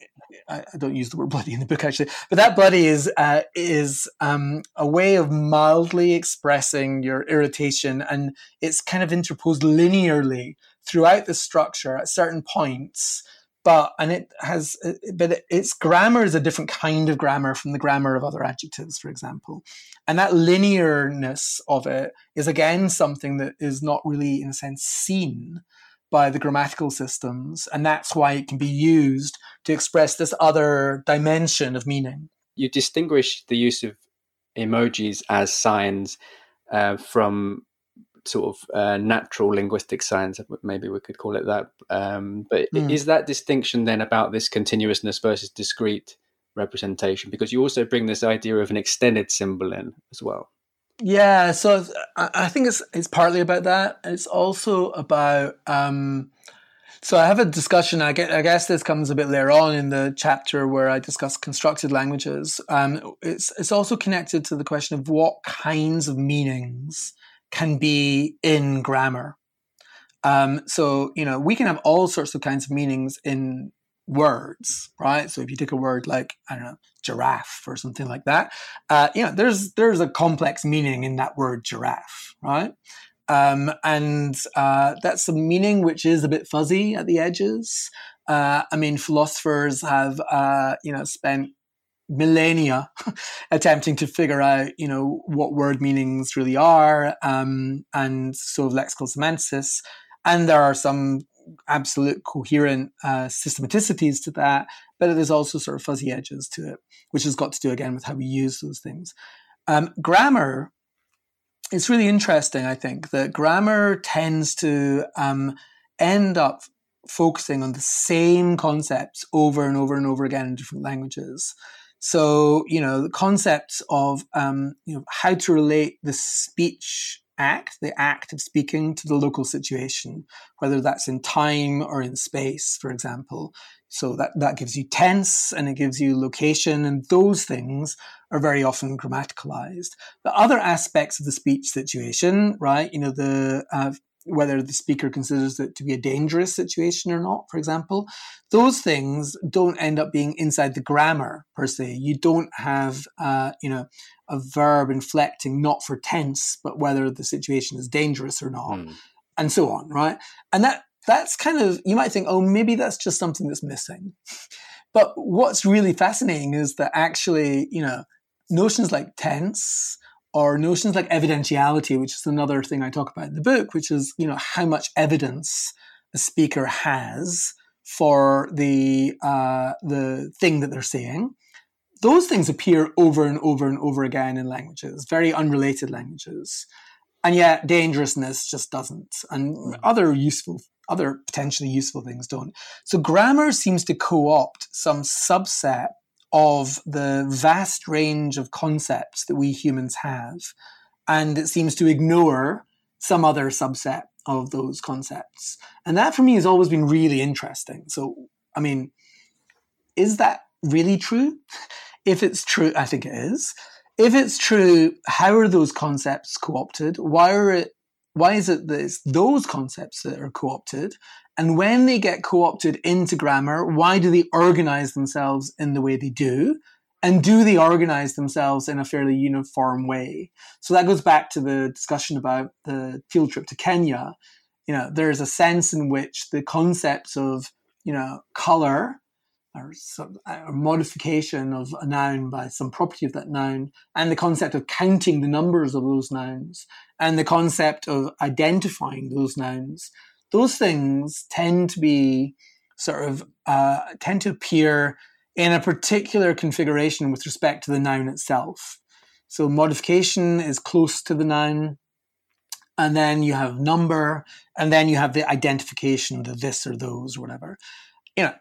I don't use the word bloody in the book actually, but that bloody is uh, is um, a way of mildly expressing your irritation, and it's kind of interposed linearly throughout the structure at certain points. But and it has, uh, but its grammar is a different kind of grammar from the grammar of other adjectives, for example, and that linearness of it is again something that is not really, in a sense, seen by the grammatical systems, and that's why it can be used to express this other dimension of meaning. You distinguish the use of emojis as signs uh, from sort of uh, natural linguistic science, maybe we could call it that. Um, but mm. is that distinction then about this continuousness versus discrete representation? Because you also bring this idea of an extended symbol in as well. Yeah, so I think it's it's partly about that. It's also about. Um, so I have a discussion. I, get, I guess this comes a bit later on in the chapter where I discuss constructed languages. Um, it's it's also connected to the question of what kinds of meanings can be in grammar. Um, so you know we can have all sorts of kinds of meanings in words, right? So if you take a word like I don't know, giraffe or something like that, uh, you know, there's there's a complex meaning in that word giraffe, right? Um, and uh, that's a meaning which is a bit fuzzy at the edges. Uh, I mean, philosophers have uh, you know spent millennia (laughs) attempting to figure out you know what word meanings really are, um, and so lexical semantics. And there are some absolute coherent uh, systematicities to that, but there's also sort of fuzzy edges to it, which has got to do again with how we use those things. Um, grammar, it's really interesting, I think, that grammar tends to um, end up focusing on the same concepts over and over and over again in different languages. So, you know, the concepts of, um, you know, how to relate the speech act, the act of speaking to the local situation, whether that's in time or in space, for example. So that, that gives you tense and it gives you location, and those things are very often grammaticalized. The other aspects of the speech situation, right? You know, the uh, whether the speaker considers it to be a dangerous situation or not, for example, those things don't end up being inside the grammar per se. You don't have, uh, you know, a verb inflecting not for tense, but whether the situation is dangerous or not, mm. and so on, right? And that that's kind of you might think, oh, maybe that's just something that's missing. But what's really fascinating is that actually, you know, notions like tense or notions like evidentiality, which is another thing I talk about in the book, which is, you know, how much evidence the speaker has for the uh, the thing that they're saying. Those things appear over and over and over again in languages, very unrelated languages, and yet dangerousness just doesn't, and mm. other useful, other potentially useful things don't. So grammar seems to co-opt some subset of the vast range of concepts that we humans have, and it seems to ignore some other subset of those concepts. And that for me has always been really interesting. So, I mean, is that really true? If it's true, I think it is. If it's true, how are those concepts co-opted? Why are it why is it that it's those concepts that are co-opted? And when they get co-opted into grammar, why do they organize themselves in the way they do? and do they organize themselves in a fairly uniform way? So that goes back to the discussion about the field trip to Kenya. You know, there's a sense in which the concepts of, you know, color or or uh, modification of a noun by some property of that noun, and the concept of counting the numbers of those nouns, and the concept of identifying those nouns, those things tend to be sort of uh, tend to appear in a particular configuration with respect to the noun itself. So modification is close to the noun, and then you have number, and then you have the identification, the this or those or whatever. You know,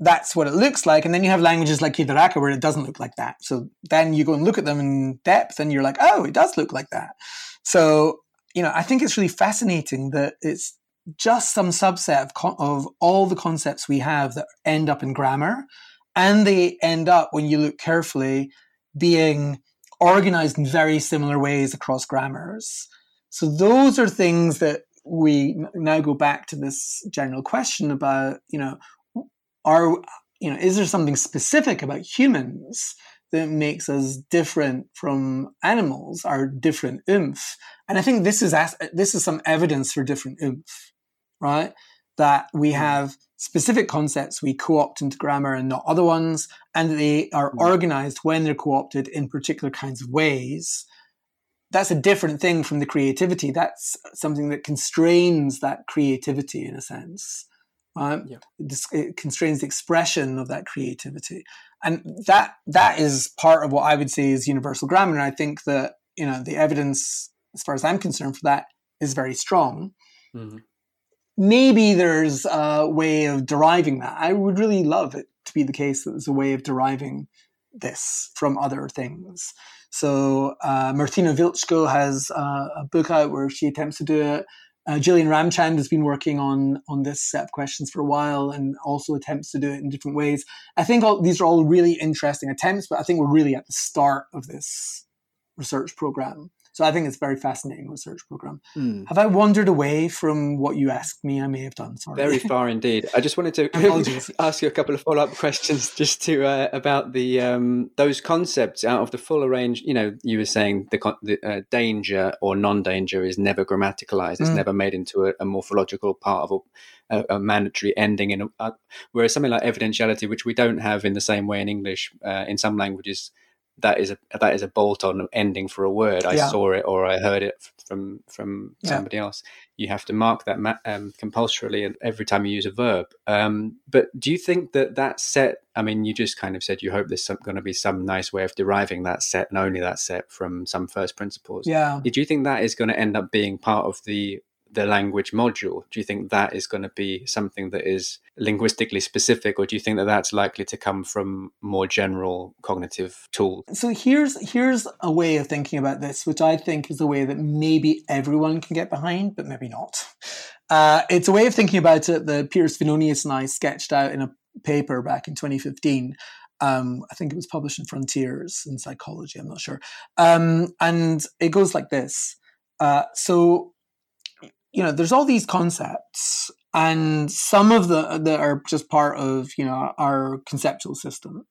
that's what it looks like. And then you have languages like Kitharaka where it doesn't look like that. So then you go and look at them in depth and you're like, oh, it does look like that. So, you know, I think it's really fascinating that it's just some subset of, of all the concepts we have that end up in grammar and they end up, when you look carefully, being organized in very similar ways across grammars. So those are things that we now go back to this general question about, you know, are you know, is there something specific about humans that makes us different from animals, our different oomph? And I think this is this is some evidence for different oomph, right? That we hmm. have specific concepts we co-opt into grammar and not other ones, and they are mm-hmm. organized when they're co-opted in particular kinds of ways. That's a different thing from the creativity. That's something that constrains that creativity in a sense. Right? Yeah. It constrains the expression of that creativity, and that that is part of what I would say is universal grammar. And I think that you know the evidence, as far as I'm concerned, for that is very strong. Mm-hmm maybe there's a way of deriving that. I would really love it to be the case that there's a way of deriving this from other things. So uh, Martina Wiltschko has uh, a book out where she attempts to do it. Uh, Gillian Ramchand has been working on on this set of questions for a while and also attempts to do it in different ways. I think all, these are all really interesting attempts, but I think we're really at the start of this research program. So I think it's a very fascinating research program. Mm. Have I wandered away from what you asked me? I may have done. Sorry. Very (laughs) far indeed. I just wanted to (laughs) ask you a couple of follow up questions (laughs) just to uh, about the um, those concepts out of the fuller range. You know, you were saying the, the uh, danger or non danger is never grammaticalized. It's mm. never made into a, a morphological part of a, a, mandatory ending. In a, uh, whereas something like evidentiality, which we don't have in the same way in English, uh, in some languages that is a that is a bolt on ending for a word. I yeah. saw it or I heard it from from yeah. somebody else. You have to mark that ma- um, compulsorily every time you use a verb. Um, but do you think that that set? I mean, you just kind of said you hope there's going to be some nice way of deriving that set and only that set from some first principles. Yeah. Do you think that is going to end up being part of the the language module? Do you think that is going to be something that is linguistically specific, or do you think that that's likely to come from more general cognitive tools? So here's here's a way of thinking about this, which I think is a way that maybe everyone can get behind, but maybe not. Uh, it's a way of thinking about it that Peter Svenonius and I sketched out in a paper back in 2015. Um, I think it was published in Frontiers in Psychology. I'm not sure. Um, and it goes like this. Uh, so you know, there's all these concepts, and some of the that are just part of you know our conceptual system,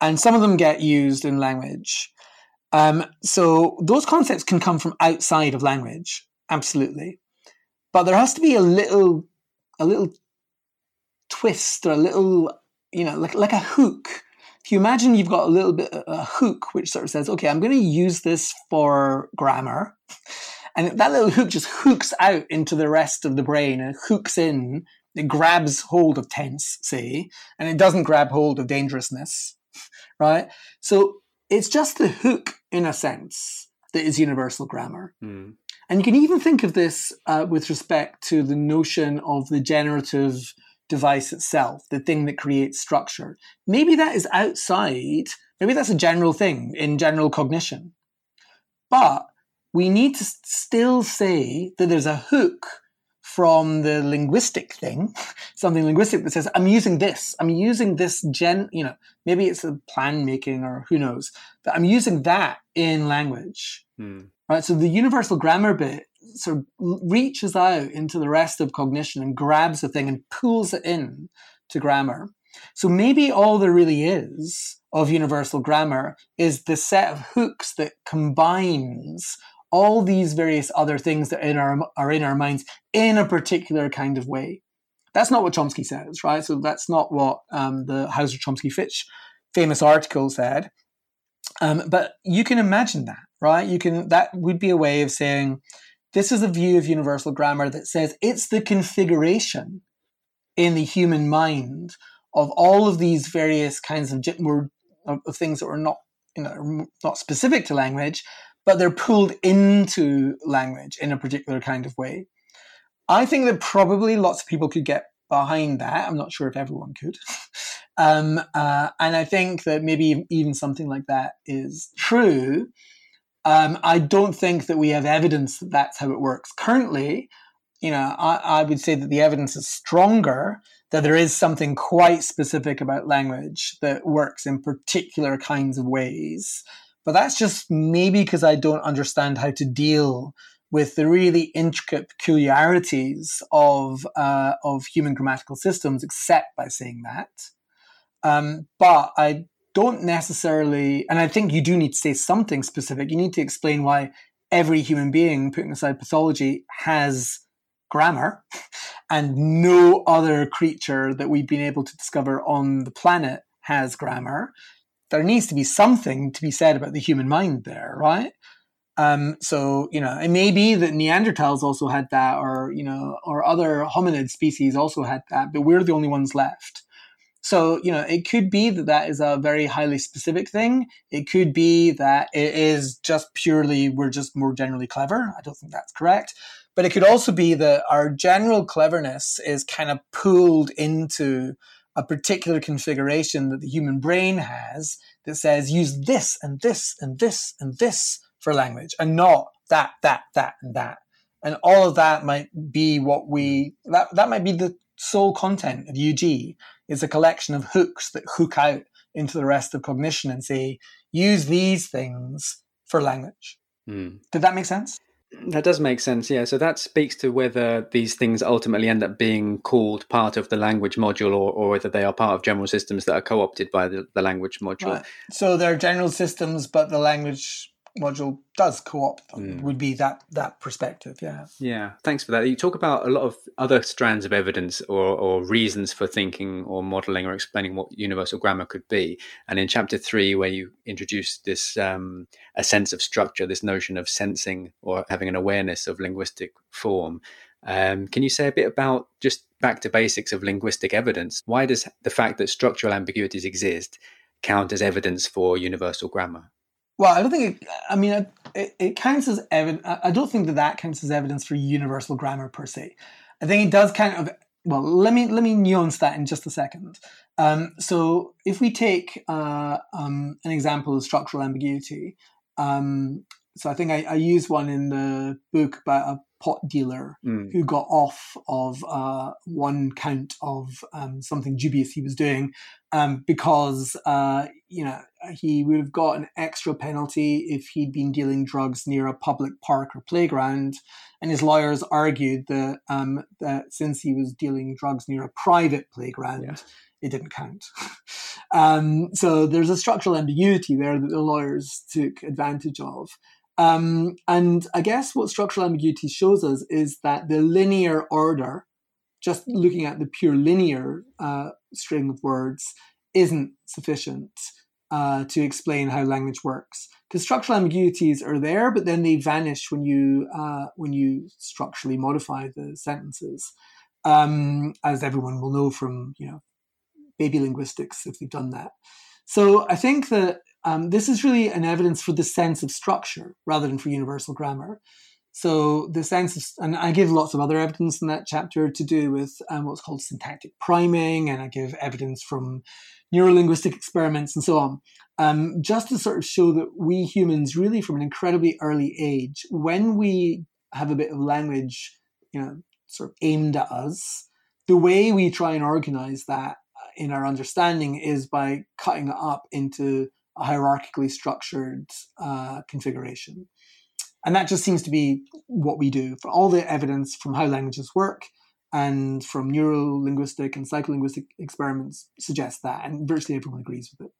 and some of them get used in language. Um, so those concepts can come from outside of language, absolutely, but there has to be a little, a little twist or a little, you know, like like a hook. If you imagine you've got a little bit a hook which sort of says, okay, I'm going to use this for grammar And that little hook just hooks out into the rest of the brain and hooks in. It grabs hold of tense, say, and it doesn't grab hold of dangerousness, (laughs) right? So it's just the hook, in a sense, that is universal grammar. Mm. And you can even think of this uh, with respect to the notion of the generative device itself, the thing that creates structure. Maybe that is outside, maybe that's a general thing in general cognition. But we need to still say that there's a hook from the linguistic thing, (laughs) something linguistic that says, I'm using this, I'm using this gen, you know, maybe it's a plan making or who knows, but I'm using that in language. Hmm. Right. So the universal grammar bit sort of reaches out into the rest of cognition and grabs the thing and pulls it in to grammar. So maybe all there really is of universal grammar is the set of hooks that combines all these various other things that in our, are in our minds in a particular kind of way. That's not what Chomsky says, right? So that's not what um, the Hauser Chomsky Fitch famous article said. Um, but you can imagine that, right? You can that would be a way of saying this is a view of universal grammar that says it's the configuration in the human mind of all of these various kinds of, of, of things that are not you know not specific to language, but they're pulled into language in a particular kind of way. I think that probably lots of people could get behind that. I'm not sure if everyone could. (laughs) um, uh, and I think that maybe even something like that is true. Um, I don't think that we have evidence that that's how it works. Currently, you know, I, I would say that the evidence is stronger that there is something quite specific about language that works in particular kinds of ways. But that's just maybe because I don't understand how to deal with the really intricate peculiarities of uh, of human grammatical systems, except by saying that. Um, but I don't necessarily, and I think you do need to say something specific. You need to explain why every human being, putting aside pathology, has grammar, (laughs) and no other creature that we've been able to discover on the planet has grammar. There needs to be something to be said about the human mind there, right? Um, so you know, it may be that Neanderthals also had that, or you know, or other hominid species also had that, but we're the only ones left. So you know, it could be that that is a very highly specific thing. It could be that it is just purely we're just more generally clever. I don't think that's correct. But it could also be that our general cleverness is kind of pulled into a particular configuration that the human brain has that says use this and this and this and this for language and not that, that, that, and that. And all of that might be what we, that, that might be the sole content of UG is a collection of hooks that hook out into the rest of cognition and say, use these things for language. Mm. Did that make sense? That does make sense, yeah. So that speaks to whether these things ultimately end up being called part of the language module or, or whether they are part of general systems that are co opted by the, the language module. Right. So they're general systems, but the language module does co-opt them mm. would be that that perspective yeah. Yeah thanks for that. You talk about a lot of other strands of evidence or, or reasons for thinking or modeling or explaining what universal grammar could be. And in chapter three where you introduce this um, a sense of structure this notion of sensing or having an awareness of linguistic form um, can you say a bit about just back to basics of linguistic evidence? Why does the fact that structural ambiguities exist count as evidence for universal grammar well, I don't think. It, I mean, it, it counts as evidence. I don't think that that counts as evidence for universal grammar per se. I think it does kind of. Well, let me let me nuance that in just a second. Um, so, if we take uh, um, an example of structural ambiguity, um, so I think I, I use one in the book about a pot dealer mm. who got off of uh, one count of um, something dubious he was doing um, because uh, you know he would have got an extra penalty if he'd been dealing drugs near a public park or playground. And his lawyers argued that um, that since he was dealing drugs near a private playground. Yeah. It didn't count. (laughs) Um, so there's a structural ambiguity there that the lawyers took advantage of. Um, and I guess what structural ambiguity shows us is that the linear order, just looking at the pure linear uh, string of words, isn't sufficient uh, to explain how language works. Because structural ambiguities are there, but then they vanish when you uh, when you structurally modify the sentences, um, as everyone will know from you know baby linguistics if they've done that. So I think that um, this is really an evidence for the sense of structure rather than for universal grammar. So the sense of, and I give lots of other evidence in that chapter to do with um, what's called syntactic priming, and I give evidence from neurolinguistic experiments and so on, um, just to sort of show that we humans, really from an incredibly early age, when we have a bit of language, you know, sort of aimed at us, the way we try and organize that uh, in our understanding is by cutting it up into hierarchically structured uh, configuration. And that just seems to be what we do. For all the evidence from how languages work and from neuro-linguistic and psycholinguistic experiments suggests that, and virtually everyone agrees with it.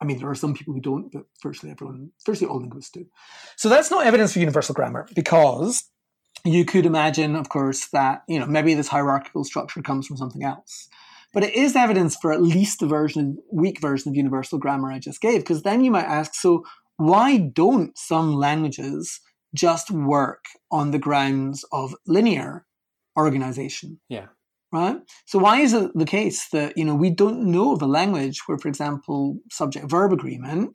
I mean, there are some people who don't, but virtually everyone, virtually all linguists do. So that's not evidence for universal grammar because you could imagine, of course, that you know maybe this hierarchical structure comes from something else. But it is evidence for at least the version, weak version of universal grammar I just gave, because then you might ask, so why don't some languages just work on the grounds of linear organization. Yeah. Right? So why is it the case that, you know, we don't know of a language where, for example, subject verb agreement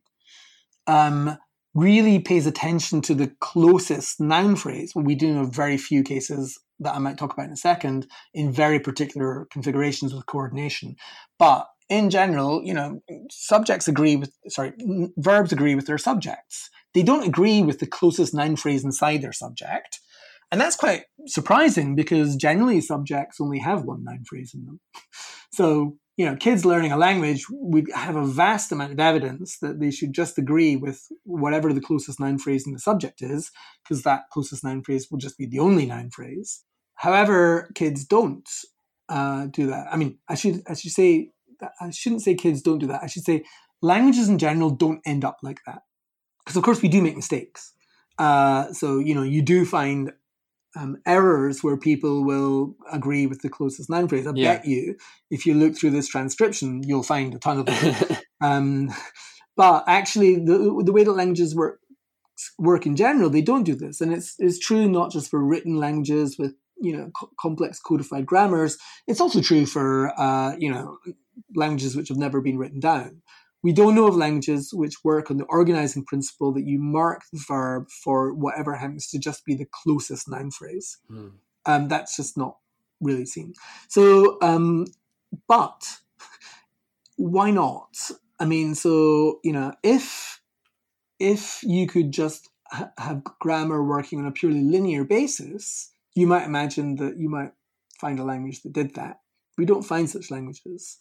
um, really pays attention to the closest noun phrase? Well, we do know very few cases that I might talk about in a second in very particular configurations with coordination. But in general, you know, subjects agree with, sorry, verbs agree with their subjects they don't agree with the closest noun phrase inside their subject. And that's quite surprising because generally subjects only have one noun phrase in them. (laughs) So, you know, kids learning a language would have a vast amount of evidence that they should just agree with whatever the closest noun phrase in the subject is, because that closest noun phrase will just be the only noun phrase. However, kids don't uh, do that. I mean, I should I should say I shouldn't say kids don't do that. I should say languages in general don't end up like that because of course we do make mistakes. Uh, so you know you do find um, errors where people will agree with the closest noun phrase. I yeah. bet you, if you look through this transcription, you'll find a ton of them. (laughs) um, but actually, the the way that languages work work in general, they don't do this, and it's it's true not just for written languages with you know co- complex codified grammars. It's also true for uh, you know languages which have never been written down. We don't know of languages which work on the organizing principle that you mark the verb for whatever happens to just be the closest noun phrase. Mm. Um, that's just not really seen. So, um, but why not? I mean, so you know, if if you could just ha- have grammar working on a purely linear basis, you might imagine that you might find a language that did that. We don't find such languages.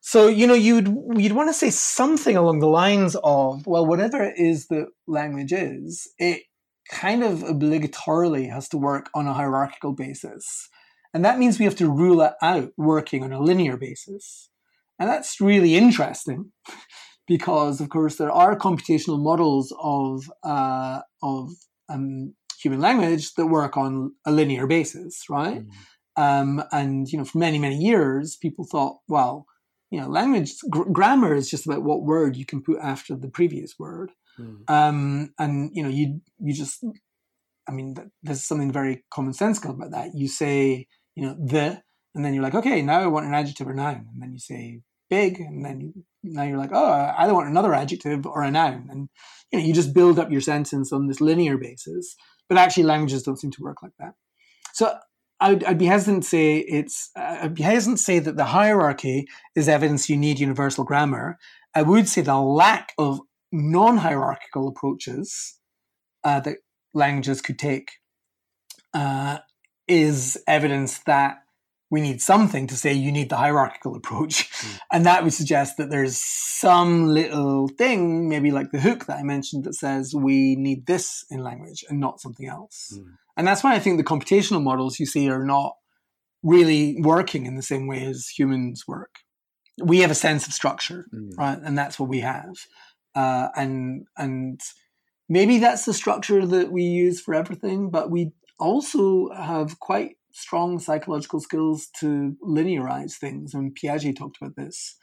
So you know you'd you'd want to say something along the lines of well whatever it is that language is it kind of obligatorily has to work on a hierarchical basis and that means we have to rule it out working on a linear basis and that's really interesting (laughs) because of course there are computational models of uh, of um, human language that work on a linear basis right mm. um, and you know for many many years people thought well you know, language gr- grammar is just about what word you can put after the previous word. Mm. Um, and you know, you you just, I mean, there's something very commonsensical about that. You say, you know, the, and then you're like, okay, now I want an adjective or noun, and then you say big, and then you, now you're like, oh, I either want another adjective or a noun, and you know, you just build up your sentence on this linear basis. But actually, languages don't seem to work like that. So I'd, I'd, be hesitant to say it's. Uh, I'd be hesitant to say that the hierarchy is evidence you need universal grammar. I would say the lack of non-hierarchical approaches uh, that languages could take uh, is evidence that we need something to say you need the hierarchical approach, mm. (laughs) and that would suggest that there's some little thing, maybe like the hook that I mentioned, that says we need this in language and not something else. Mm. And that's why I think the computational models you see are not really working in the same way as humans work. We have a sense of structure, mm. right? And that's what we have. Uh, and and maybe that's the structure that we use for everything, but we also have quite strong psychological skills to linearize things. And Piaget talked about this.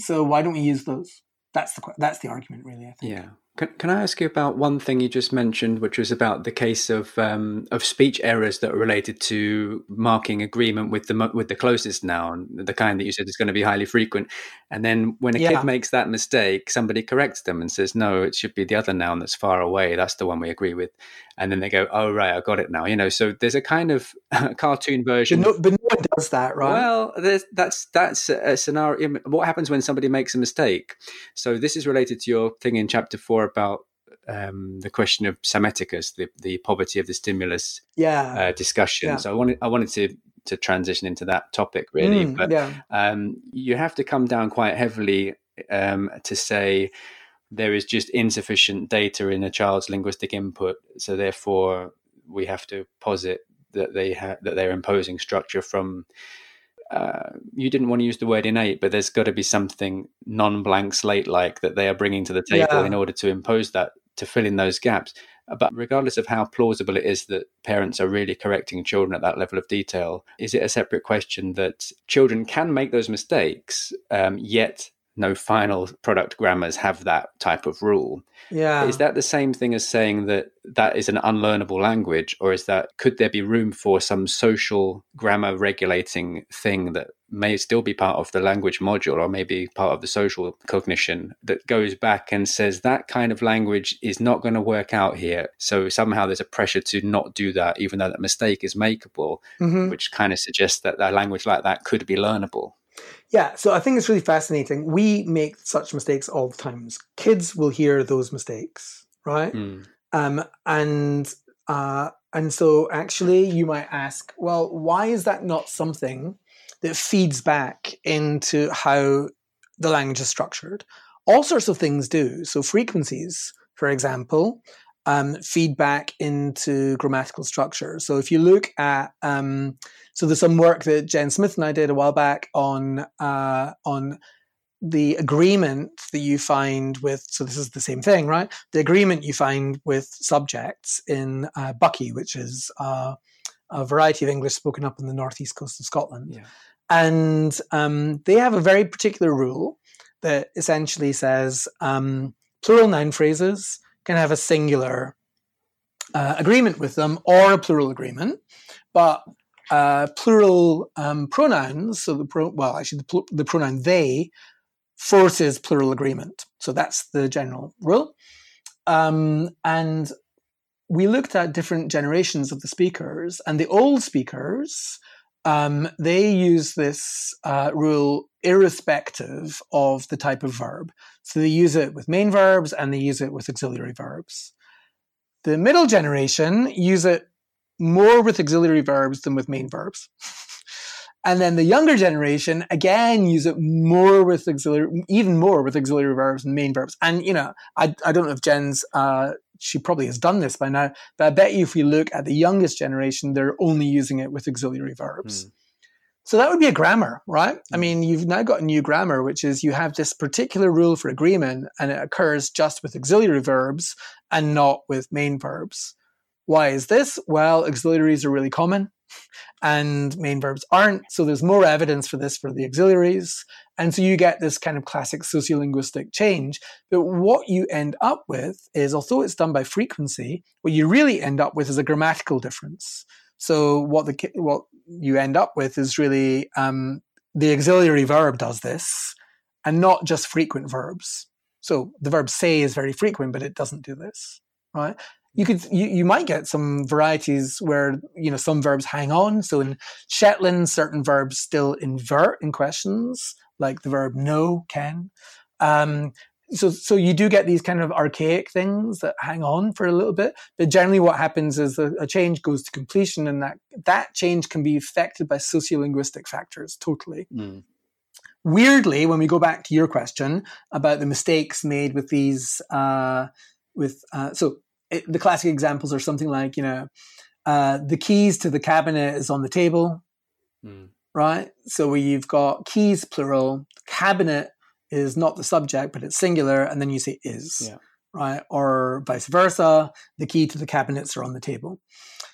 So why don't we use those? that's the that's the argument, really. I think. Yeah. Can, can I ask you about one thing you just mentioned, which was about the case of um, of speech errors that are related to marking agreement with the with the closest noun, the kind that you said is going to be highly frequent, and then when a yeah. kid makes that mistake, somebody corrects them and says, "No, it should be the other noun that's far away. That's the one we agree with," and then they go, "Oh right, I got it now." You know, so there's a kind of (laughs) cartoon version. But no, but does that, right? Well, that's that's a scenario. What happens when somebody makes a mistake? So this is related to your thing in chapter four about um, the question of Psammetichus, the, the poverty of the stimulus yeah. uh, discussion. Yeah. So I wanted I wanted to to transition into that topic really, mm, but yeah. um, you have to come down quite heavily um, to say there is just insufficient data in a child's linguistic input, so therefore we have to posit that they ha- that they're imposing structure from uh, you didn't want to use the word innate, but there's got to be something non-blank slate-like that they are bringing to the table yeah. in order to impose that to fill in those gaps. But regardless of how plausible it is that parents are really correcting children at that level of detail, is it a separate question that children can make those mistakes, um, yet no final product grammars have that type of rule. Yeah. Is that the same thing as saying that that is an unlearnable language, or is that could there be room for some social grammar regulating thing that may still be part of the language module or maybe part of the social cognition that goes back and says that kind of language is not going to work out here. So somehow there's a pressure to not do that, even though that mistake is makeable, mm-hmm. which kind of suggests that a language like that could be learnable. Yeah, so I think it's really fascinating. We make such mistakes all the times. Kids will hear those mistakes, right? Mm. Um, and uh, and so actually, you might ask, well, why is that not something that feeds back into how the language is structured? All sorts of things do. So frequencies, for example, um, feedback into grammatical structure. So if you look at um, so there's some work that Jen Smith and I did a while back on uh, on the agreement that you find with so this is the same thing, right? The agreement you find with subjects in uh, Buckie, which is uh, a variety of English spoken up in the northeast coast of Scotland, yeah. and um, they have a very particular rule that essentially says um, plural noun phrases can have a singular uh, agreement with them or a plural agreement, but uh, plural um, pronouns, so the pro, well, actually the, pl- the pronoun they forces plural agreement. So that's the general rule. Um, and we looked at different generations of the speakers, and the old speakers, um, they use this uh, rule irrespective of the type of verb. So they use it with main verbs and they use it with auxiliary verbs. The middle generation use it more with auxiliary verbs than with main verbs. (laughs) and then the younger generation again use it more with auxiliary, even more with auxiliary verbs and main verbs. And you know, I I don't know if Jen's uh, she probably has done this by now, but I bet you if we look at the youngest generation, they're only using it with auxiliary verbs. Hmm. So that would be a grammar, right? I hmm. mean, you've now got a new grammar, which is you have this particular rule for agreement and it occurs just with auxiliary verbs and not with main verbs. Why is this? Well, auxiliaries are really common and main verbs aren't. So there's more evidence for this for the auxiliaries. And so you get this kind of classic sociolinguistic change. But what you end up with is, although it's done by frequency, what you really end up with is a grammatical difference. So what the what you end up with is really um, the auxiliary verb does this, and not just frequent verbs. So the verb say is very frequent, but it doesn't do this, right? you could you, you might get some varieties where you know some verbs hang on so in shetland certain verbs still invert in questions like the verb no can um, so so you do get these kind of archaic things that hang on for a little bit but generally what happens is a, a change goes to completion and that that change can be affected by sociolinguistic factors totally mm. weirdly when we go back to your question about the mistakes made with these uh, with uh, so it, the classic examples are something like, you know, uh, the keys to the cabinet is on the table, mm. right? So where you've got keys plural, cabinet is not the subject, but it's singular, and then you say is, yeah. right? Or vice versa, the key to the cabinets are on the table.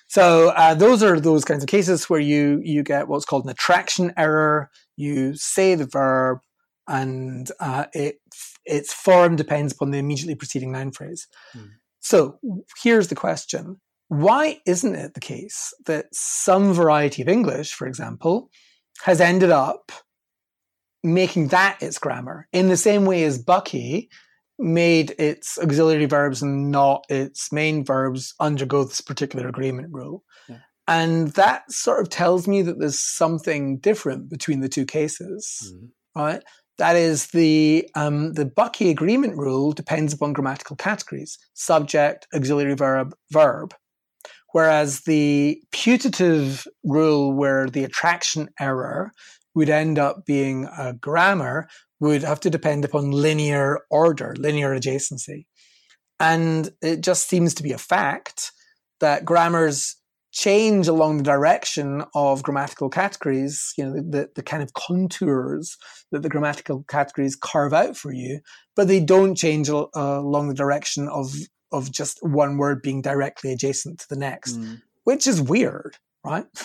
So uh, those are those kinds of cases where you you get what's called an attraction error. You say the verb, and uh, it its form depends upon the immediately preceding noun phrase. Mm. So here's the question. Why isn't it the case that some variety of English, for example, has ended up making that its grammar in the same way as Buckie made its auxiliary verbs and not its main verbs undergo this particular agreement rule. Yeah. And that sort of tells me that there's something different between the two cases, mm-hmm. right? That is the um, the Buckie agreement rule depends upon grammatical categories: subject, auxiliary verb, verb. Whereas the putative rule, where the attraction error would end up being a grammar, would have to depend upon linear order, linear adjacency. And it just seems to be a fact that grammars change along the direction of grammatical categories, you know, the, the kind of contours that the grammatical categories carve out for you, but they don't change uh, along the direction of, of just one word being directly adjacent to the next, mm. which is weird, right? (laughs)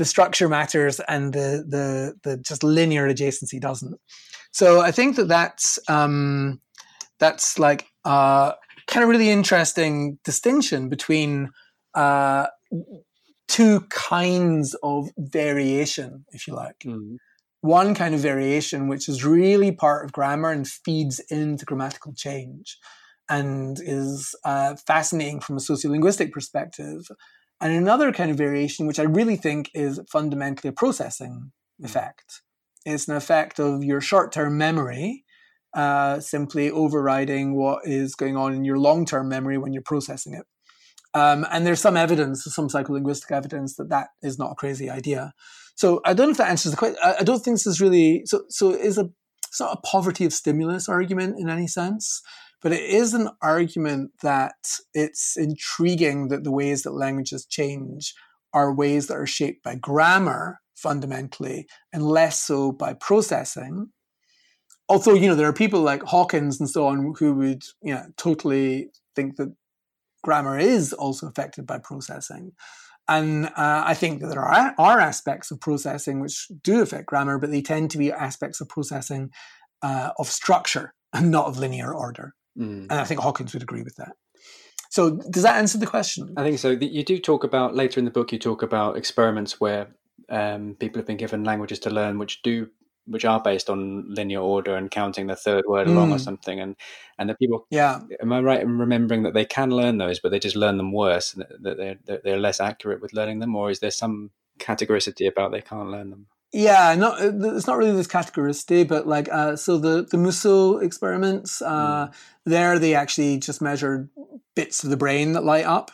the structure matters and the, the, the just linear adjacency doesn't. So I think that that's um, that's like uh, kind of really interesting distinction between uh, two kinds of variation, if you like. Mm-hmm. One kind of variation, which is really part of grammar and feeds into grammatical change and is uh, fascinating from a sociolinguistic perspective. And another kind of variation, which I really think is fundamentally a processing mm-hmm. effect. It's an effect of your short term memory uh, simply overriding what is going on in your long term memory when you're processing it. Um, and there's some evidence, some psycholinguistic evidence that that is not a crazy idea. So I don't know if that answers the question. I don't think this is really so. So is a it's not a poverty of stimulus argument in any sense, but it is an argument that it's intriguing that the ways that languages change are ways that are shaped by grammar fundamentally and less so by processing. Although, you know, there are people like Hawkins and so on who would, you know, totally think that grammar is also affected by processing. And uh, I think that there are, are aspects of processing which do affect grammar, but they tend to be aspects of processing uh, of structure and not of linear order. Mm. And I think Hawkins would agree with that. So, does that answer the question? I think so. You do talk about later in the book. You talk about experiments where um, people have been given languages to learn which do which are based on linear order and counting the third word mm. along or mm. something and and the people yeah am i right in remembering that they can learn those but they just learn them worse that they're they're less accurate with learning them or is there some categoricity about they can't learn them yeah, no, it's not really this categoricity, but like, uh, so the the Musso experiments, uh, mm. there they actually just measured bits of the brain that light up,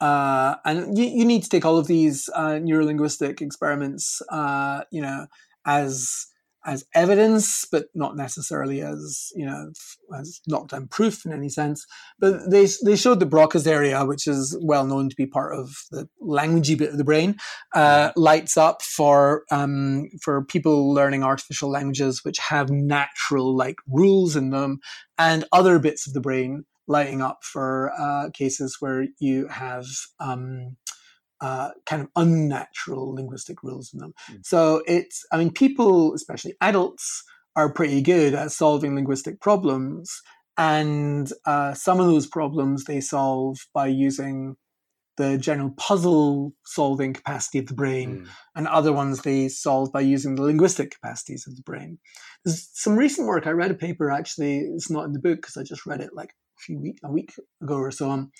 uh, and you, you need to take all of these uh, neurolinguistic experiments, uh, you know, as as evidence, but not necessarily as you know as knockdown proof in any sense. But they they showed the Broca's area, which is well known to be part of the languagey bit of the brain, uh, lights up for um, for people learning artificial languages which have natural like rules in them, and other bits of the brain lighting up for uh, cases where you have um, uh, kind of unnatural linguistic rules in them. Mm. So it's, I mean, people, especially adults, are pretty good at solving linguistic problems. And uh, some of those problems they solve by using the general puzzle solving capacity of the brain, mm. and other ones they solve by using the linguistic capacities of the brain. There's some recent work. I read a paper actually. It's not in the book because I just read it like a few week a week ago or so. Um,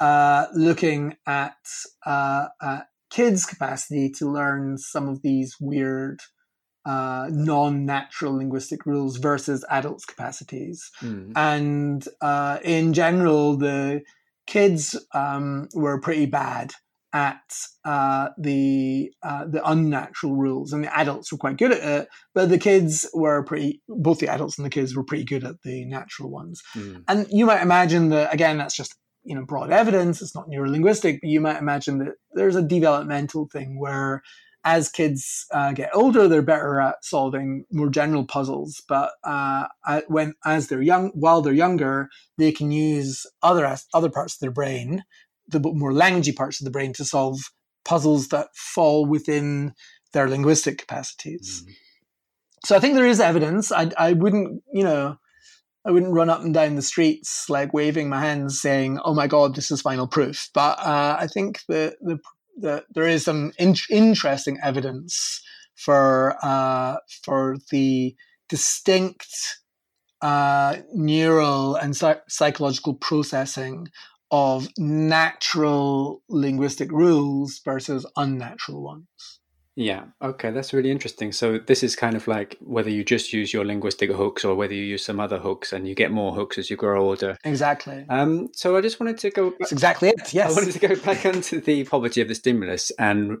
uh, looking at, uh, at kids' capacity to learn some of these weird uh, non-natural linguistic rules versus adults' capacities. Mm. And uh, in general, the kids um, were pretty bad at uh, the uh, the unnatural rules, and the adults were quite good at it. But the kids were pretty. Both the adults and the kids were pretty good at the natural ones. Mm. And you might imagine that again, that's just you know broad evidence it's not neurolinguistic but you might imagine that there's a developmental thing where as kids uh, get older they're better at solving more general puzzles but uh, when as they're young while they're younger they can use other other parts of their brain the more languagey parts of the brain to solve puzzles that fall within their linguistic capacities mm. so i think there is evidence I, I wouldn't you know I wouldn't run up and down the streets like waving my hands, saying, "Oh my God, this is final proof." But uh, I think that the, the, there is some in- interesting evidence for uh, for the distinct uh, neural and psych- psychological processing of natural linguistic rules versus unnatural ones. Yeah, okay, that's really interesting. So, this is kind of like whether you just use your linguistic hooks or whether you use some other hooks and you get more hooks as you grow older. Exactly. Um, so, I just wanted to go back. That's exactly it. Yes. I wanted to go (laughs) back onto the poverty of the stimulus and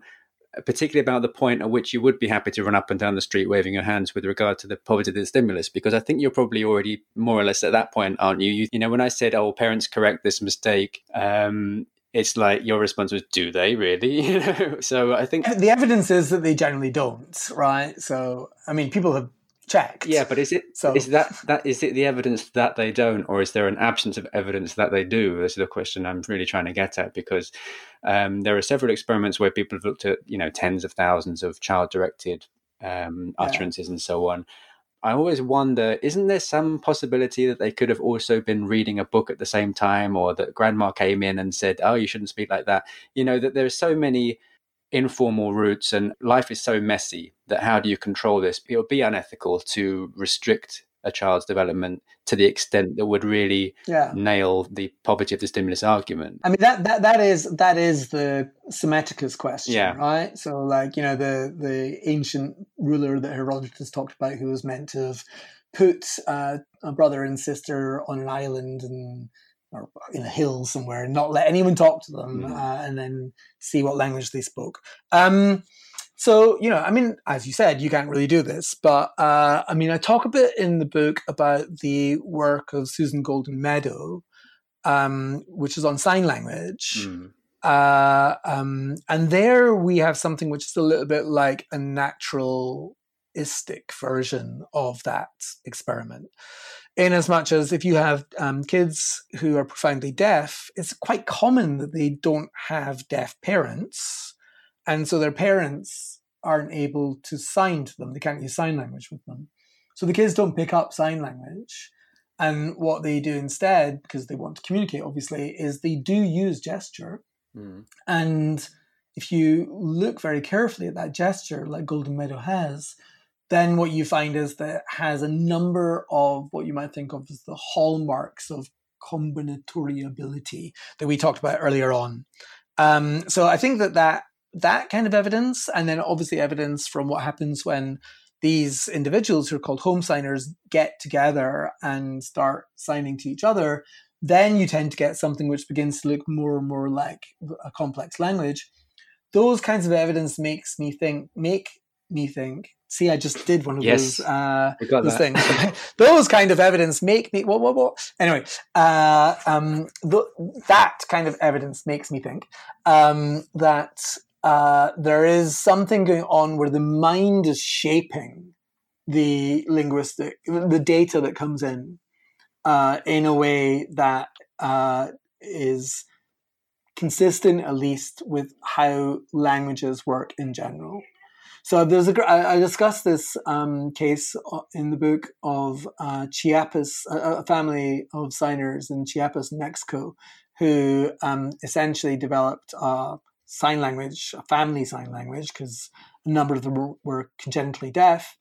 particularly about the point at which you would be happy to run up and down the street waving your hands with regard to the poverty of the stimulus, because I think you're probably already more or less at that point, aren't you? You, you know, when I said, "Oh, parents correct this mistake," um, it's like your response was, "Do they really?" (laughs) you know. So I think the evidence is that they generally don't, right? So I mean, people have checked. Yeah, but is it so, is that that is it the evidence that they don't, or is there an absence of evidence that they do? This is the question I'm really trying to get at because um, there are several experiments where people have looked at you know tens of thousands of child-directed um, utterances yeah. and so on. I always wonder, isn't there some possibility that they could have also been reading a book at the same time, or that grandma came in and said, "Oh, you shouldn't speak like that." You know that there are so many informal routes and life is so messy that how do you control this it would be unethical to restrict a child's development to the extent that would really yeah. nail the poverty of the stimulus argument. I mean that that that is that is the Psammetichus question, yeah. right? So like you know the the ancient ruler that Herodotus talked about, who was meant to have put uh, a brother and sister on an island and or in a hill somewhere and not let anyone talk to them mm. uh, and then see what language they spoke. Um, so, you know, I mean, as you said, you can't really do this, but uh, I mean, I talk a bit in the book about the work of Susan Goldin-Meadow, um, which is on sign language. Mm. Uh, um, and there we have something which is a little bit like a naturalistic version of that experiment in as much as if you have um, kids who are profoundly deaf, it's quite common that they don't have deaf parents. And so their parents aren't able to sign to them. They can't use sign language with them. So the kids don't pick up sign language. And what they do instead, because they want to communicate, obviously, is they do use gesture. Mm. And if you look very carefully at that gesture, like Goldin-Meadow has, then what you find is that it has a number of what you might think of as the hallmarks of combinatory ability that we talked about earlier on. Um, so I think that, that that kind of evidence, and then obviously evidence from what happens when these individuals who are called home signers get together and start signing to each other, then you tend to get something which begins to look more and more like a complex language. Those kinds of evidence makes me think make me think see, I just did one of yes, those, uh, those things. (laughs) those kind of evidence make me, what, what, what? Anyway, uh, um, th- that kind of evidence makes me think um, that uh, there is something going on where the mind is shaping the linguistic, the data that comes in uh, in a way that uh, is consistent, at least, with how languages work in general. So there's a I discussed this um, case uh, in the book of uh, Chiapas, a, family of signers in Chiapas, Mexico, who um, essentially developed a sign language, a family sign language, because a number of them were, congenitally deaf,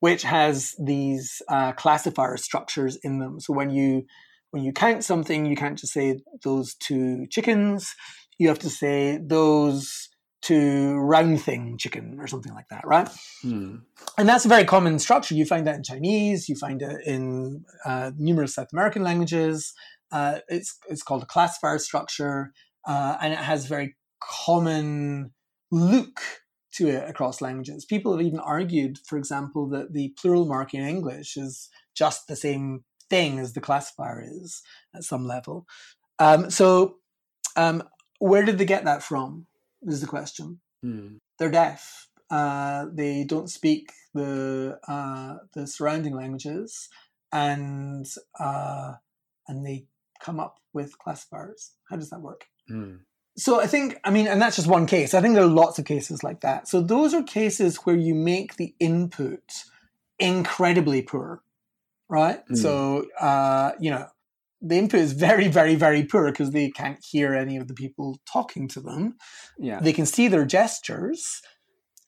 which has these uh, classifier structures in them. So when you when you count something, you can't just say those two chickens. You have to say those two round thing chicken or something like that, right? Hmm. And that's a very common structure. You find that in Chinese, you find it in uh, numerous South American languages. Uh, it's it's called a classifier structure, uh, and it has very common look to it across languages. People have even argued, for example, that the plural mark in English is just the same thing as the classifier is at some level. Um, so, um, where did they get that from? is the question. Mm. They're deaf. Uh, they don't speak the uh, the surrounding languages, and uh, and they come up with classifiers. How does that work? Mm. So I think, I mean, and that's just one case. I think there are lots of cases like that. So those are cases where you make the input incredibly poor, right? Mm. So, uh, you know, the input is very, very, very poor because they can't hear any of the people talking to them. Yeah. They can see their gestures,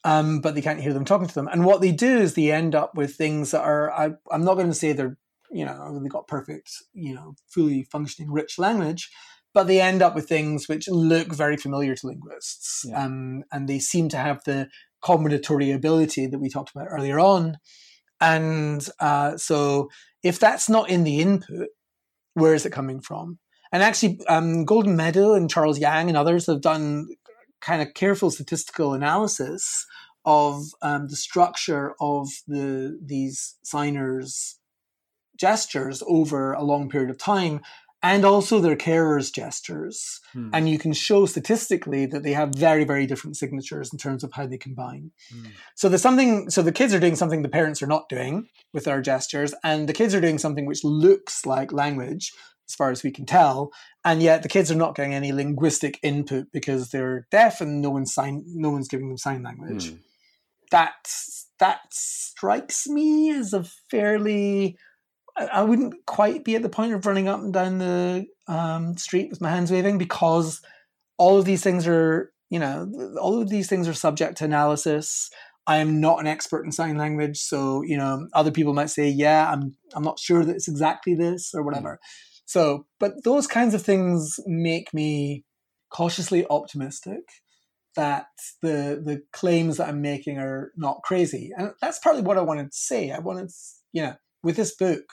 um, but they can't hear them talking to them. And what they do is they end up with things that are, I, I'm not going to say they're, you know, they've got perfect, you know, fully functioning rich language, but they end up with things which look very familiar to linguists. Yeah. Um, and they seem to have the combinatory ability that we talked about earlier on. And uh, so if that's not in the input, where is it coming from? And actually, um, Goldin-Meadow and Charles Yang and others have done kind of careful statistical analysis of um, the structure of the these signers' gestures over a long period of time, and also their carers' gestures. Hmm. And you can show statistically that they have very, very different signatures in terms of how they combine. Hmm. So there's something. So the kids are doing something the parents are not doing with their gestures, and the kids are doing something which looks like language, as far as we can tell. And yet the kids are not getting any linguistic input because they're deaf and no one's sign, no one's giving them sign language. Hmm. That that strikes me as a fairly. I wouldn't quite be at the point of running up and down the um, street with my hands waving because all of these things are, you know, all of these things are subject to analysis. I am not an expert in sign language, so you know, other people might say, "Yeah, I'm, I'm not sure that it's exactly this or whatever." So, but those kinds of things make me cautiously optimistic that the the claims that I'm making are not crazy, and that's partly what I wanted to say. I wanted, you know, with this book,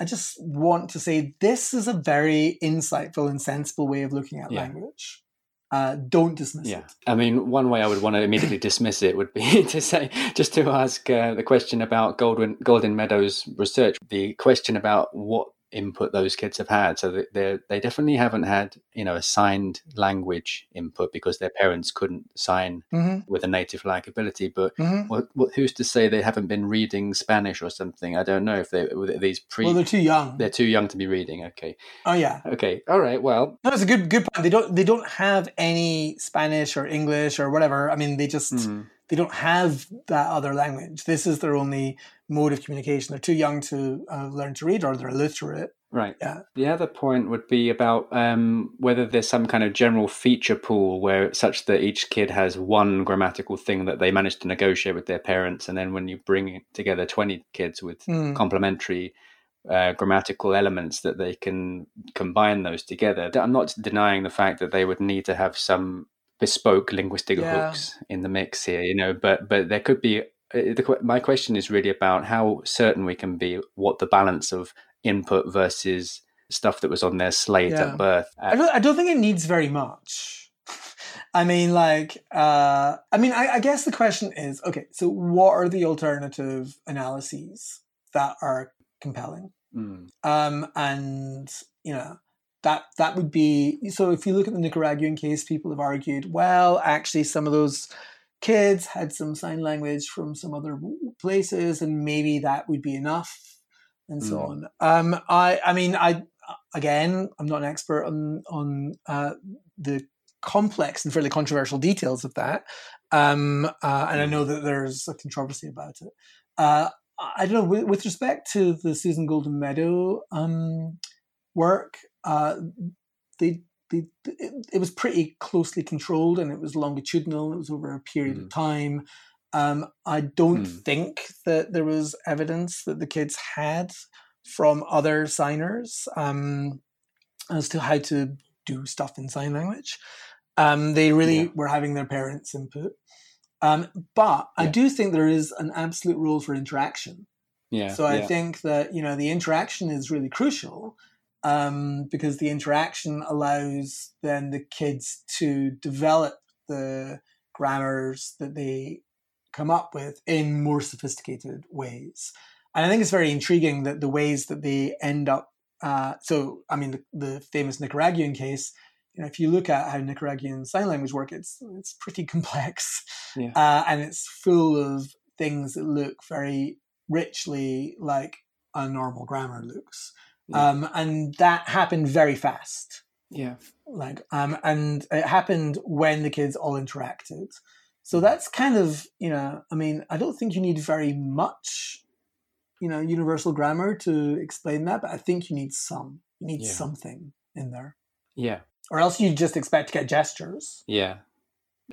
I just want to say this is a very insightful and sensible way of looking at Yeah. language. Uh, don't dismiss Yeah, it. I mean, one way I would want to immediately dismiss it would be (laughs) to say, just to ask uh, the question about Golden Goldin-Meadow's research, the question about what input those kids have had. So they they they definitely haven't had you know a signed language input because their parents couldn't sign hmm with a native like ability. But hmm what, what who's to say they haven't been reading Spanish or something? I don't know if they these pre. Well, they're too young. they're too young to be reading. Okay, Oh yeah, okay, all right. Well, no, it's a good good point. They don't they don't have any Spanish or English or whatever. I mean, they just mm, they don't have that other language. This is their only mode of communication. They're too young to uh, learn to read, or they're illiterate. Right. Yeah. The other point would be about um, whether there's some kind of general feature pool where such that each kid has one grammatical thing that they manage to negotiate with their parents, and then when you bring together 20 kids with Hmm. complementary uh, grammatical elements, that they can combine those together. I'm not denying the fact that they would need to have some bespoke linguistic Yeah. hooks in the mix here, you know, but but there could be. Uh, The, my question is really about how certain we can be what the balance of input versus stuff that was on their slate Yeah. at birth. I don't. I don't think it needs very much. (laughs) I mean, like, uh, I mean, I, I guess the question is, okay, so what are the alternative analyses that are compelling? Mm, Um, and you know that that would be so. If you look at the Nicaraguan case, people have argued, well, actually, some of those kids had some sign language from some other places, and maybe that would be enough, and so Mm. on. Um, I, I mean, I again, I'm not an expert on on uh, the complex and fairly controversial details of that, um, uh, and I know that there's a controversy about it. Uh, I don't know. With, with respect to the Susan Goldin-Meadow um, work, uh, they, they, it, it was pretty closely controlled and it was longitudinal. It was over a period of time. Um, I don't Hmm. think that there was evidence that the kids had from other signers um, as to how to do stuff in sign language. Um, they really Yeah. were having their parents' input. Um, but I do think there is an absolute role for interaction. yeah. So I yeah. think that you know the interaction is really crucial um, because the interaction allows then the kids to develop the grammars that they come up with in more sophisticated ways. And I think it's very intriguing that the ways that they end up. Uh, so I mean, the, the famous Nicaraguan case. You know, if you look at how Nicaraguan sign language work, it's it's pretty complex, Yeah. (laughs) uh, and it's full of things that look very richly like a normal grammar looks. Yeah. Um, and that happened very fast. yeah. Like, um, and it happened when the kids all interacted. So that's kind of, you know, I mean, I don't think you need very much, you know universal grammar to explain that, but I think you need some. You need Yeah. something in there, Yeah. or else you just expect to get gestures. Yeah.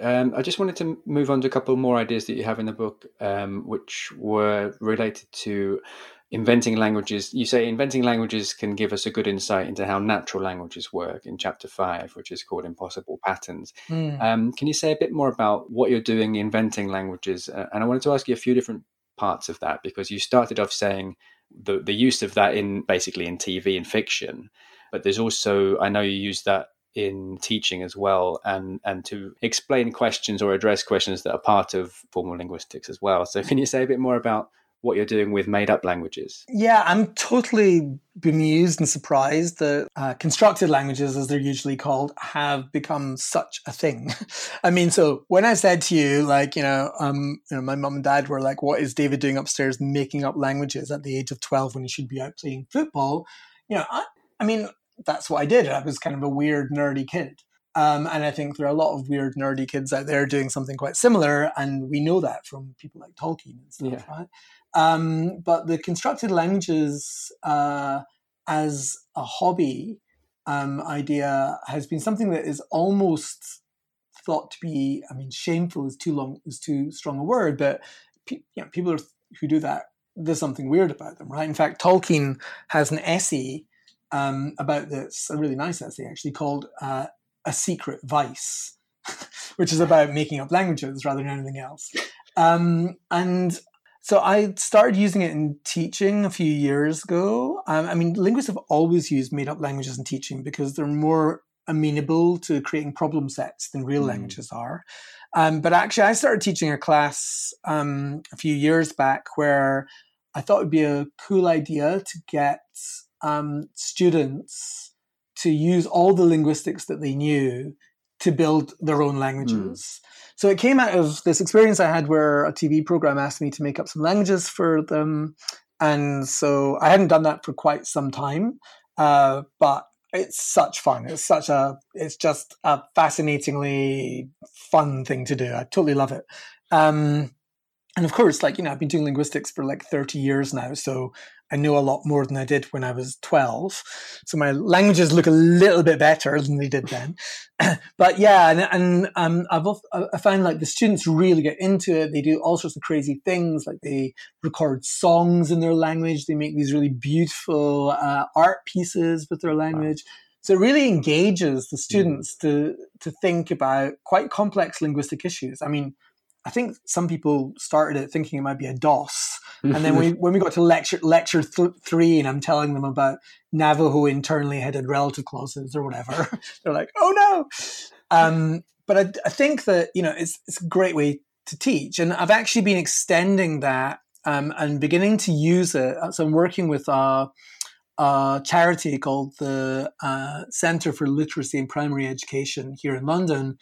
Um, I just wanted to move on to a couple more ideas that you have in the book, um, which were related to inventing languages. You say inventing languages can give us a good insight into how natural languages work in chapter five, which is called Impossible Patterns. Hmm. Um, can you say a bit more about what you're doing inventing languages? Uh, and I wanted to ask you a few different parts of that because you started off saying the, the use of that in basically in TV and fiction, but there's also, I know you use that in teaching as well and and to explain questions or address questions that are part of formal linguistics as well so can you say a bit more about what you're doing with made up languages Yeah, I'm totally bemused and surprised that uh, constructed languages, as they're usually called, have become such a thing. (laughs) I mean, so when I said to you, like, you know, um, you know, my mum and dad were like, "What is David doing upstairs, making up languages at the age of twelve when he should be out playing football?" You know, I, I mean, that's what I did. I was kind of a weird, nerdy kid. Um, and I think there are a lot of weird, nerdy kids out there doing something quite similar, and we know that from people like Tolkien and stuff, Yeah. right? Um, but the constructed languages uh, as a hobby um, idea has been something that is almost thought to be. I mean, shameful is too long is too strong a word, but pe- you know, people are, who do that there's something weird about them, right? In fact, Tolkien has an essay um, about this, a really nice essay actually called uh, "A Secret Vice," (laughs) which is about making up languages rather than anything else. Um, and so I started using it in teaching a few years ago. Um, I mean, linguists have always used made up languages in teaching because they're more amenable to creating problem sets than real Mm. languages are. Um, but actually, I started teaching a class um, a few years back where I thought it would be a cool idea to get um, students to use all the linguistics that they knew to build their own languages. So it came out of this experience I had where a TV program asked me to make up some languages for them. And so I hadn't done that for quite some time, uh, but it's such fun. It's such a, it's just a fascinatingly fun thing to do. I totally love it. Um, and of course, like, you know, I've been doing linguistics for like 30 years now. So I know a lot more than I did when I was 12. So my languages look a little bit better than they did then. (coughs) but yeah, and, and um, I've I find like the students really get into it. They do all sorts of crazy things, like they record songs in their language. They make these really beautiful uh, art pieces with their language. So it really engages the students to to think about quite complex linguistic issues. I mean, I think some people started it thinking it might be a doss, and then we, (laughs) when we got to lecture lecture th- three, and I'm telling them about Navajo internally headed relative clauses or whatever, (laughs) they're like, "Oh no!" Um, but I, I think that you know it's it's a great way to teach, and I've actually been extending that um, and beginning to use it. So I'm working with a, a charity called the uh, Centre for Literacy and Primary Education here in London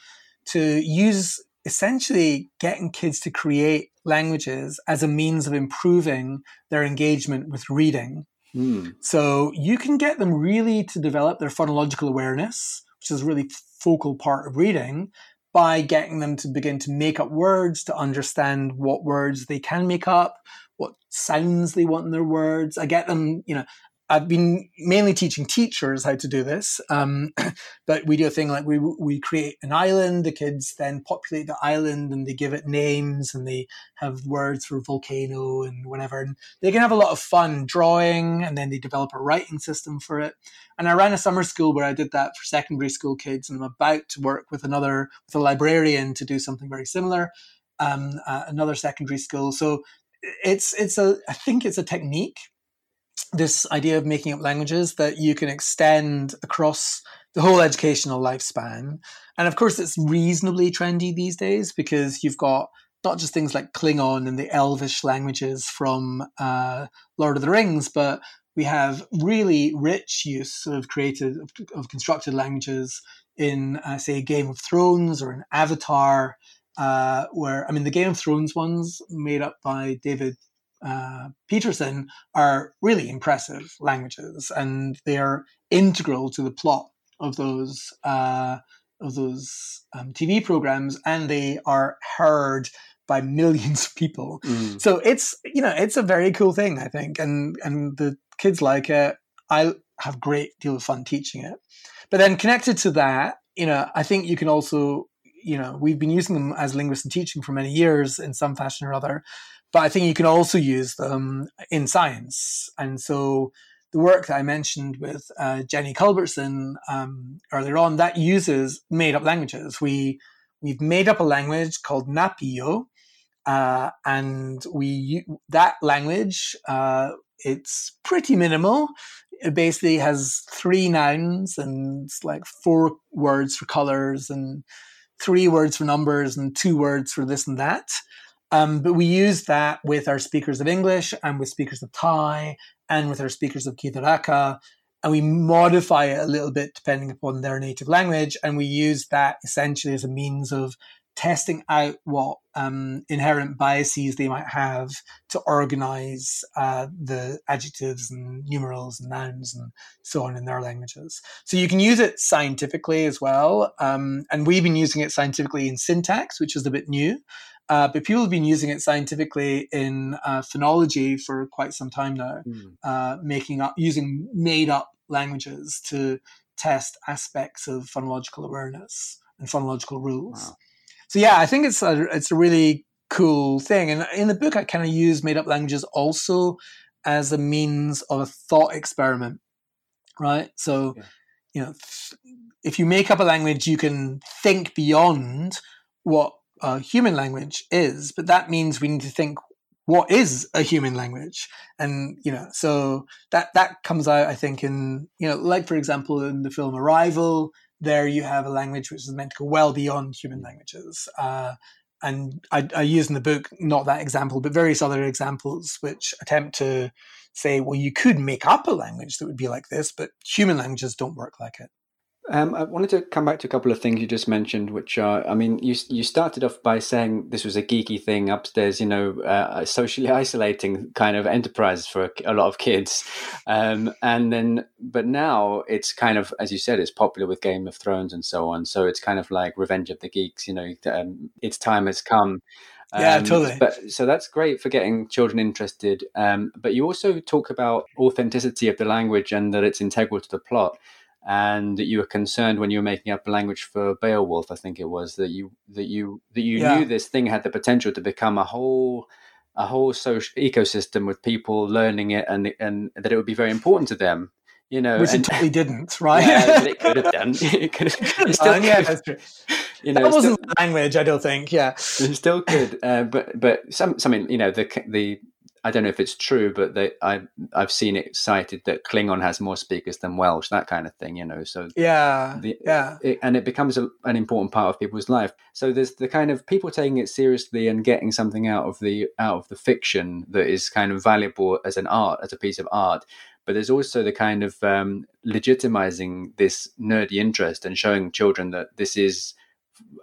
to use essentially getting kids to create languages as a means of improving their engagement with reading. Hmm. So you can get them really to develop their phonological awareness, which is a really focal part of reading, by getting them to begin to make up words, to understand what words they can make up, what sounds they want in their words. I get them, you know, I've been mainly teaching teachers how to do this, um, (clears throat) but we do a thing like we we create an island. The kids then populate the island and they give it names and they have words for volcano and whatever. And they can have a lot of fun drawing, and then they develop a writing system for it. And I ran a summer school where I did that for secondary school kids, and I'm about to work with another with a librarian to do something very similar. Um, uh, another secondary school, so it's it's a I think it's a technique this idea of making up languages that you can extend across the whole educational lifespan. And of course, it's reasonably trendy these days because you've got not just things like Klingon and the Elvish languages from uh, Lord of the Rings, but we have really rich use of created of, constructed languages in, uh, say, Game of Thrones or in Avatar. Uh, where I mean, the Game of Thrones ones made up by David uh, Peterson are really impressive languages, and they are integral to the plot of those uh, of those um, TV programs, and they are heard by (laughs) millions of people. Mm. So it's you know it's a very cool thing I think, and and the kids like it. I have great deal of fun teaching it. But then connected to that, you know, I think you can also you know we've been using them as linguists and teaching for many years in some fashion or other. But I think you can also use them in science, and so the work that I mentioned with uh, Jenny Culbertson um, earlier on that uses made up languages. We we've made up a language called Napio, uh, and we that language uh, it's pretty minimal. It basically has three nouns and like four words for colors and three words for numbers and two words for this and that. Um, but we use that with our speakers of English and with speakers of Thai and with our speakers of Kitharaka. And we modify it a little bit depending upon their native language. And we use that essentially as a means of testing out what um, inherent biases they might have to organize uh, the adjectives and numerals and nouns and so on in their languages. So you can use it scientifically as well. Um, and we've been using it scientifically in syntax, which is a bit new. Uh, but people have been using it scientifically in uh, phonology for quite some time now, Mm. uh, making up using made up languages to test aspects of phonological awareness and phonological rules. Wow. So yeah, I think it's a it's a really cool thing. And in the book, I kind of use made up languages also as a means of a thought experiment, right? So Yeah. you know, if you make up a language, you can think beyond what a human language is, but that means we need to think what is a human language? And you know so that that comes out i think in you know like for example in the film arrival there you have a language which is meant to go well beyond human languages. Uh, and I, I use in the book not that example but various other examples which attempt to say well you could make up a language that would be like this but human languages don't work like it Um, I wanted to come back to a couple of things you just mentioned, which are, I mean, you you started off by saying this was a geeky thing upstairs, you know, uh, socially (laughs) isolating kind of enterprise for a, a lot of kids, um, and then, but now it's kind of, as you said, it's popular with Game of Thrones and so on. So it's kind of like Revenge of the Geeks, you know, um, its time has come. Yeah, Um, totally. But so that's great for getting children interested. Um, but you also talk about authenticity of the language and that it's integral to the plot and that you were concerned when you were making up a language for Beowulf, I think it was that you that you that you Yeah. knew this thing had the potential to become a whole a whole social ecosystem with people learning it and and that it would be very important to them. You know, which and, it totally didn't (laughs) right yeah, but it could have done. (laughs) It could have, it (laughs) still Uh, yeah that's true You know, that wasn't language i don't think yeah it still could, uh, but but some something you know the the I don't know if it's true, but they, I I've seen it cited that Klingon has more speakers than Welsh, that kind of thing. You know, so yeah the, yeah it, and it becomes a, an important part of people's life. So there's the kind of people taking it seriously and getting something out of the out of the fiction that is kind of valuable as an art, as a piece of art. But there's also the kind of um, legitimizing this nerdy interest and showing children that this is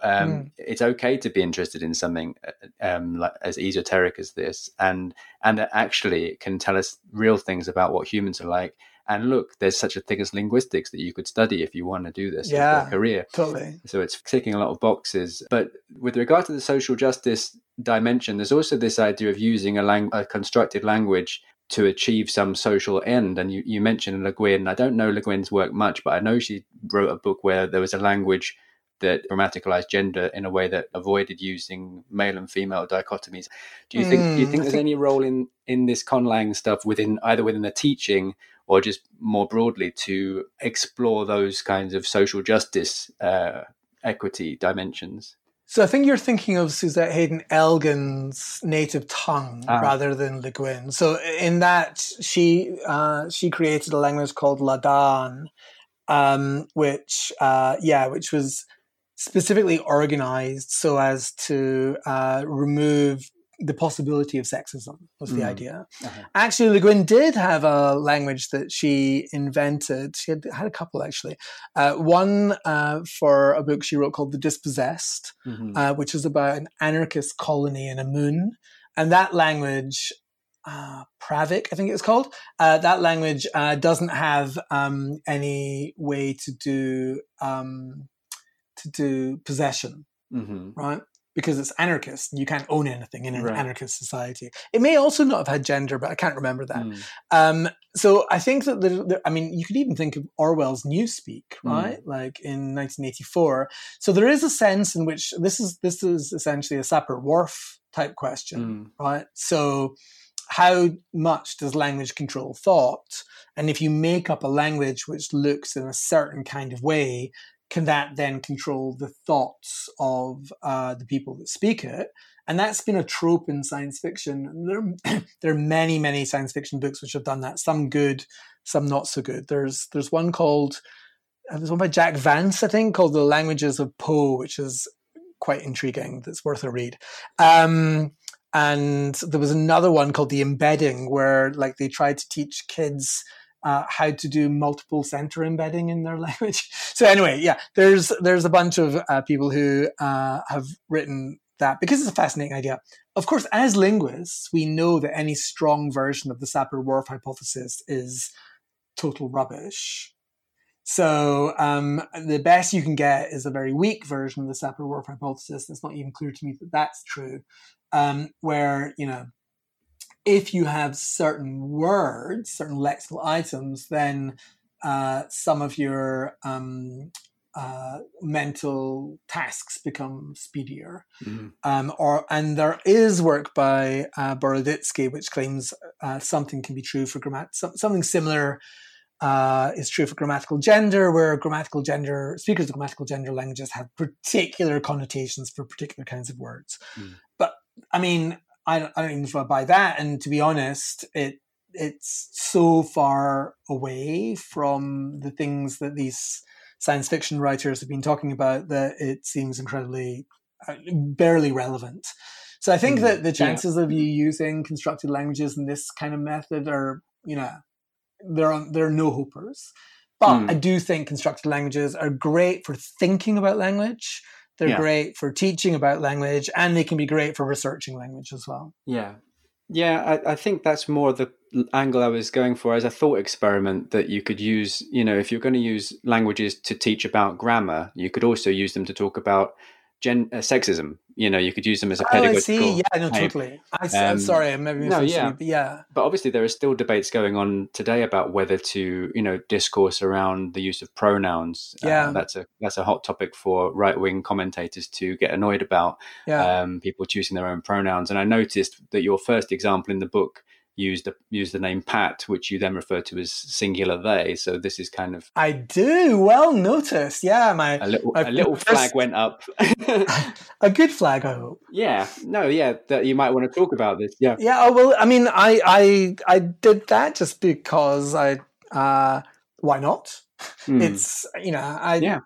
um, Mm. it's okay to be interested in something uh, um, like, as esoteric as this, and and actually it can tell us real things about what humans are like. And look, there's such a thing as linguistics that you could study if you want to do this as Yeah. a career. totally So it's ticking a lot of boxes. But with regard to the social justice dimension, there's also this idea of using a, lang- a constructed language to achieve some social end. And you, you mentioned Le Guin. I don't know Le Guin's work much, but I know she wrote a book where there was a language that grammaticalized gender in a way that avoided using male and female dichotomies. Do you think do you think I there's think- any role in in this conlang stuff within either within the teaching or just more broadly to explore those kinds of social justice uh, equity dimensions? So I think you're thinking of Suzette Haden Elgin's native tongue Ah. rather than Le Guin. So in that she uh, she created a language called Láadan, um, which uh, yeah, which was specifically organized so as to uh, remove the possibility of sexism was the Mm. idea. Uh-huh. Actually, Le Guin did have a language that she invented. She had, had a couple actually. Uh, one uh, for a book she wrote called The Dispossessed, Mhm. uh, which is about an anarchist colony in a moon. And that language, uh, Pravic, I think it's called, uh, that language uh, doesn't have um, any way to do um, to do possession, Mhm. right? because it's anarchist. You can't own anything in an right. anarchist society. It may also not have had gender, but I can't remember that. Mm. Um, so I think that the, the, I mean, you could even think of Orwell's Newspeak, hmm. right? Mm. Like in 1984. So there is a sense in which this is this is essentially a Sapir-Whorf type question, mm. right? So how much does language control thought? And if you make up a language which looks in a certain kind of way, can that then control the thoughts of uh, the people that speak it? And that's been a trope in science fiction. There, (clears throat) there are many, many science fiction books which have done that. Some good, some not so good. There's there's one called uh, there's one by Jack Vance, I think, called The Languages of Pao, which is quite intriguing. That's worth a read. Um, and there was another one called The Embedding, where like they tried to teach kids uh, how to do multiple center embedding in their (laughs) language. So anyway, yeah, there's there's a bunch of uh, people who uh, have written that because it's a fascinating idea. Of course, as linguists, we know that any strong version of the Sapir-Whorf hypothesis is total rubbish. So um, the best you can get is a very weak version of the Sapir-Whorf hypothesis. It's not even clear to me that that's true. Um, where you know if you have certain words, certain lexical items, then uh, some of your um, uh, mental tasks become speedier. Mm-hmm. Um, or and there is work by uh, Boroditsky which claims uh, something can be true for grammat something similar. Uh, is true for grammatical gender, where grammatical gender speakers of grammatical gender languages have particular connotations for particular kinds of words. Mm. But I mean, I don't, I don't even buy that. And to be honest, it it's so far away from the things that these science fiction writers have been talking about that it seems incredibly uh, barely relevant. So I think mm, that the chances yeah. of you using constructed languages in this kind of method are, you know, there are there are no hopers. But mm. I do think constructed languages are great for thinking about language they're yeah. great for teaching about language and they can be great for researching language as well. Yeah. Yeah, I, I, think that's more the angle I was going for as a thought experiment that you could use, you know, if you're going to use languages to teach about grammar, you could also use them to talk about gen uh, sexism. You know, you could use them as a pedagogical. Oh, I see. Yeah, no, totally. I, am um, sorry, I'm maybe no, yeah, but yeah. But obviously, there are still debates going on today about whether to, you know, discourse around the use of pronouns. Uh, yeah, uh, that's a that's a hot topic for right wing commentators to get annoyed about. Yeah, um, people choosing their own pronouns. And I noticed that your first example in the book used the used the name Pat, which you then refer to as singular they. So this is kind of I do well noticed. Yeah, my a little, my a little flag went up. (laughs) a good flag, I hope. Yeah, no, yeah, that you might want to talk about this. Yeah, yeah. Oh, well, I mean, I I I did that just because I uh why not? Mm. It's you know I yeah.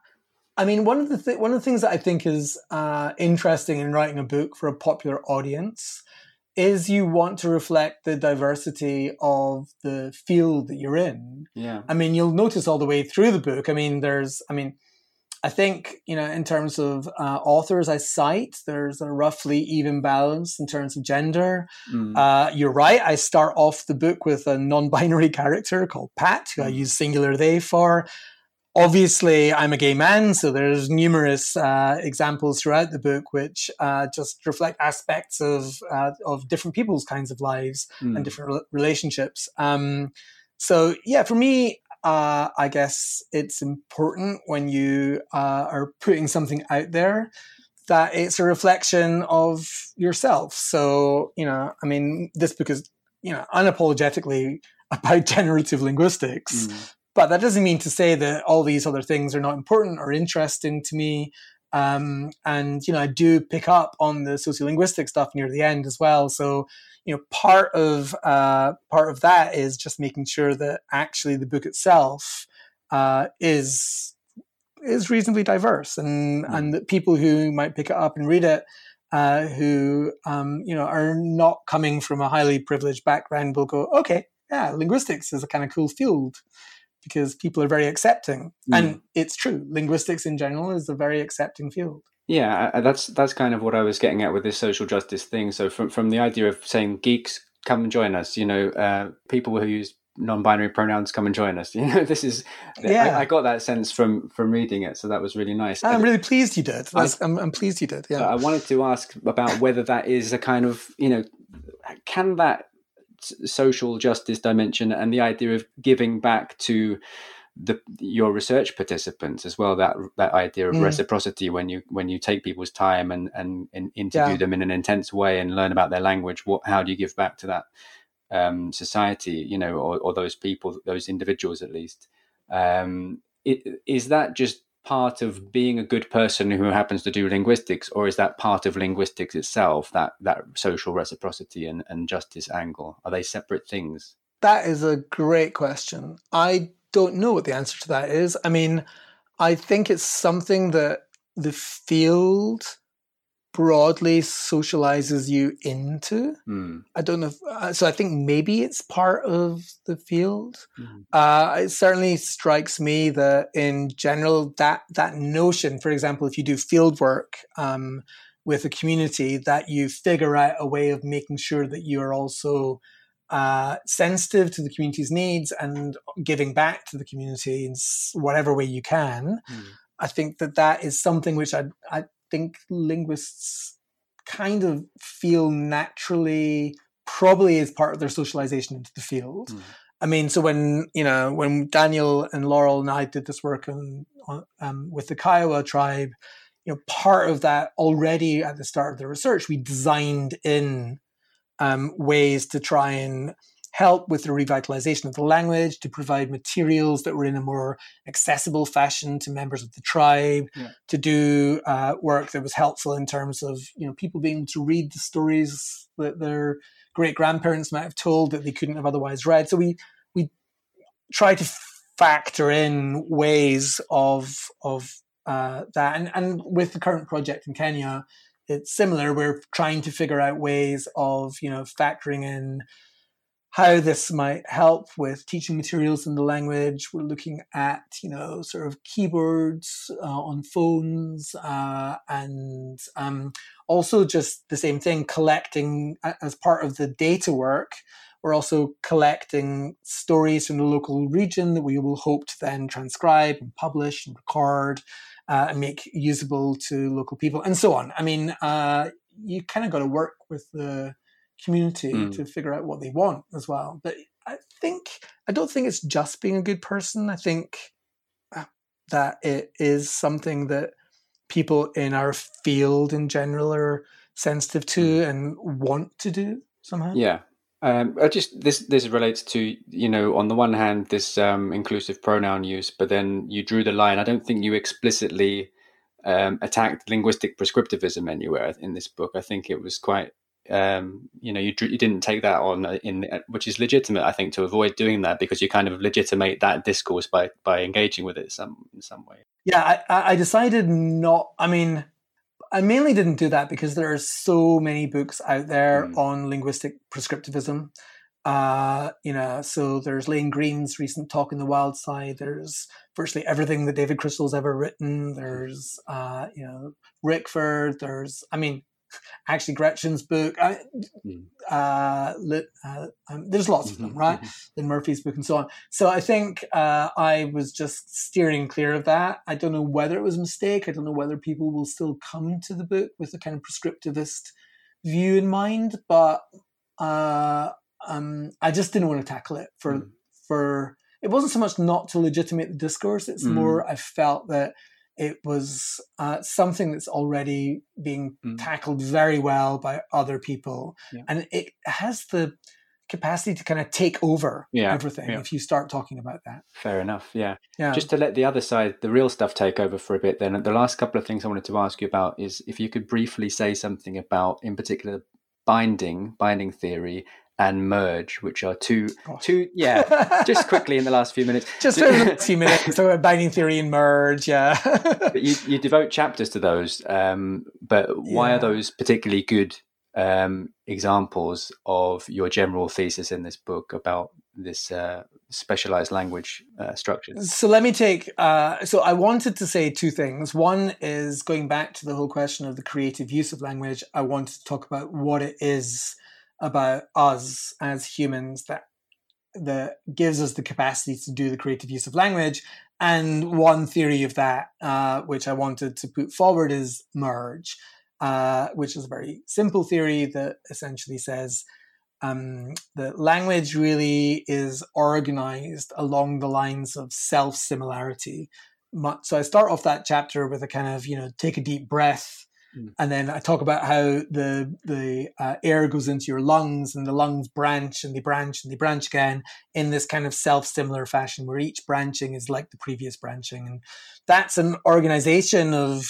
I mean, one of the th- one of the things that I think is uh, interesting in writing a book for a popular audience is you want to reflect the diversity of the field that you're in. Yeah. I mean, you'll notice all the way through the book. I mean, there's, I mean, I think, you know, in terms of uh, authors I cite, there's a roughly even balance in terms of gender. Mm. Uh, you're right. I start off the book with a non binary (laughs) character called Pat, who mm. I use singular they for obviously i'm a gay man so there's numerous uh, examples throughout the book which uh, just reflect aspects of uh, of different people's kinds of lives mm. and different re- relationships um, so yeah for me uh, i guess it's important when you uh, are putting something out there that it's a reflection of yourself so you know i mean this book is you know unapologetically (laughs) about generative linguistics mm. But that doesn't mean to say that all these other things are not important or interesting to me. Um, and you know, I do pick up on the sociolinguistic stuff near the end as well. So you know, part of uh, part of that is just making sure that actually the book itself uh, is is reasonably diverse, and mm. and that people who might pick it up and read it. Uh, who um, you know are not coming from a highly privileged background will go, okay, yeah, linguistics is a kind of cool field because people are very accepting. Mm. And it's true. Linguistics in general is a very accepting field. Yeah, that's that's kind of what I was getting at with this social justice thing. So from from the idea of saying geeks come and join us, you know, uh, people who use non-binary pronouns come and join us (laughs) you know this is yeah. I, I, got that sense from from reading it so that was really nice i'm really pleased you did I, am I'm pleased you did yeah i wanted to ask about whether that is a kind of you know can that social justice dimension and the idea of giving back to the your research participants as well that that idea of mm. reciprocity when you when you take people's time and and, and interview yeah. them in an intense way and learn about their language what how do you give back to that um, society you know or, or, those people those individuals at least um, it, is that just part of being a good person who happens to do linguistics or is that part of linguistics itself that that social reciprocity and, and justice angle? Are they separate things? That is a great question. I don't know what the answer to that is. I mean, I think it's something that the field broadly socializes you into. Mm. I don't know. If, uh, so I think maybe it's part of the field. Mm. Uh, it certainly strikes me that in general, that that notion, for example, if you do field work um, with a community, that you figure out a way of making sure that you are also uh, sensitive to the community's needs and giving back to the community in whatever way you can. Mm. I think that that is something which I, I think linguists kind of feel naturally probably as part of their socialization into the field. Mm. I mean, so when you know when Daniel and Laurel and I did this work on, um, with the Kiowa tribe, you know, part of that already at the start of the research, we designed in um, ways to try and help with the revitalization of the language, to provide materials that were in a more accessible fashion to members of the tribe, yeah. to do uh, work that was helpful in terms of you know people being able to read the stories that their great grandparents might have told that they couldn't have otherwise read. So we we try to factor in ways of of uh, that, and and with the current project in Kenya it's similar. We're trying to figure out ways of, you know, factoring in how this might help with teaching materials in the language. We're looking at, you know, sort of keyboards uh, on phones uh, and um, also just the same thing, collecting as part of the data work. We're also collecting stories from the local region that we will hope to then transcribe and publish and record uh, and make usable to local people and so on. I mean, uh, you kind of got to work with the community mm. to figure out what they want as well. But I think, I don't think it's just being a good person. I think uh, that it is something that people in our field in general are sensitive to mm. and want to do somehow. Yeah, um, I just this this relates to you know on the one hand this um, inclusive pronoun use, but then you drew the line. I don't think you explicitly um, attacked linguistic prescriptivism anywhere in this book. I think it was quite um, you know you you didn't take that on uh, in uh, which is legitimate. I think to avoid doing that because you kind of legitimate that discourse by by engaging with it some in some way. Yeah, I, I decided not. I mean, I mainly didn't do that because there are so many books out there mm. on linguistic prescriptivism. Uh, you know, so there's Lane Greene's recent talk in the wild side. There's virtually everything that David Crystal's ever written. There's, uh, you know, Rickford. There's, I mean, actually Gretchen's book. I, mm. uh, uh, um, there's lots of them, right? Lynne Murphy's book and so on. So I think uh, I was just steering clear of that. I don't know whether it was a mistake. I don't know whether people will still come to the book with a kind of prescriptivist view in mind, but uh, um, I just didn't want to tackle it for mm. for. It wasn't so much not to legitimate the discourse. It's mm. more I felt that it was uh, something that's already being mm. tackled very well by other people, yeah. and it has the capacity to kind of take over yeah, everything yeah. if you start talking about that. Fair enough. Yeah. Yeah. Just to let the other side, the real stuff, take over for a bit. Then the last couple of things I wanted to ask you about is if you could briefly say something about, in particular, binding, binding theory, and merge, which are two, Gosh. two, yeah, just quickly in the last few minutes. (laughs) Just a (laughs) few minutes. So binding theory and merge, yeah. (laughs) but you, you devote chapters to those, um, but why yeah. are those particularly good um, examples of your general thesis in this book about this uh, specialized language uh, structures? So let me take. Uh, so I wanted to say two things. One is going back to the whole question of the creative use of language. I wanted to talk about what it is about us as humans that that gives us the capacity to do the creative use of language. And one theory of that, uh, which I wanted to put forward, is merge, uh, which is a very simple theory that essentially says um, that language really is organized along the lines of self similarity. So I start off that chapter with a kind of, you know, take a deep breath Mm. And then I talk about how the the uh, air goes into your lungs, and the lungs branch and they branch and they branch again in this kind of self similar fashion, where each branching is like the previous branching, and that's an organization of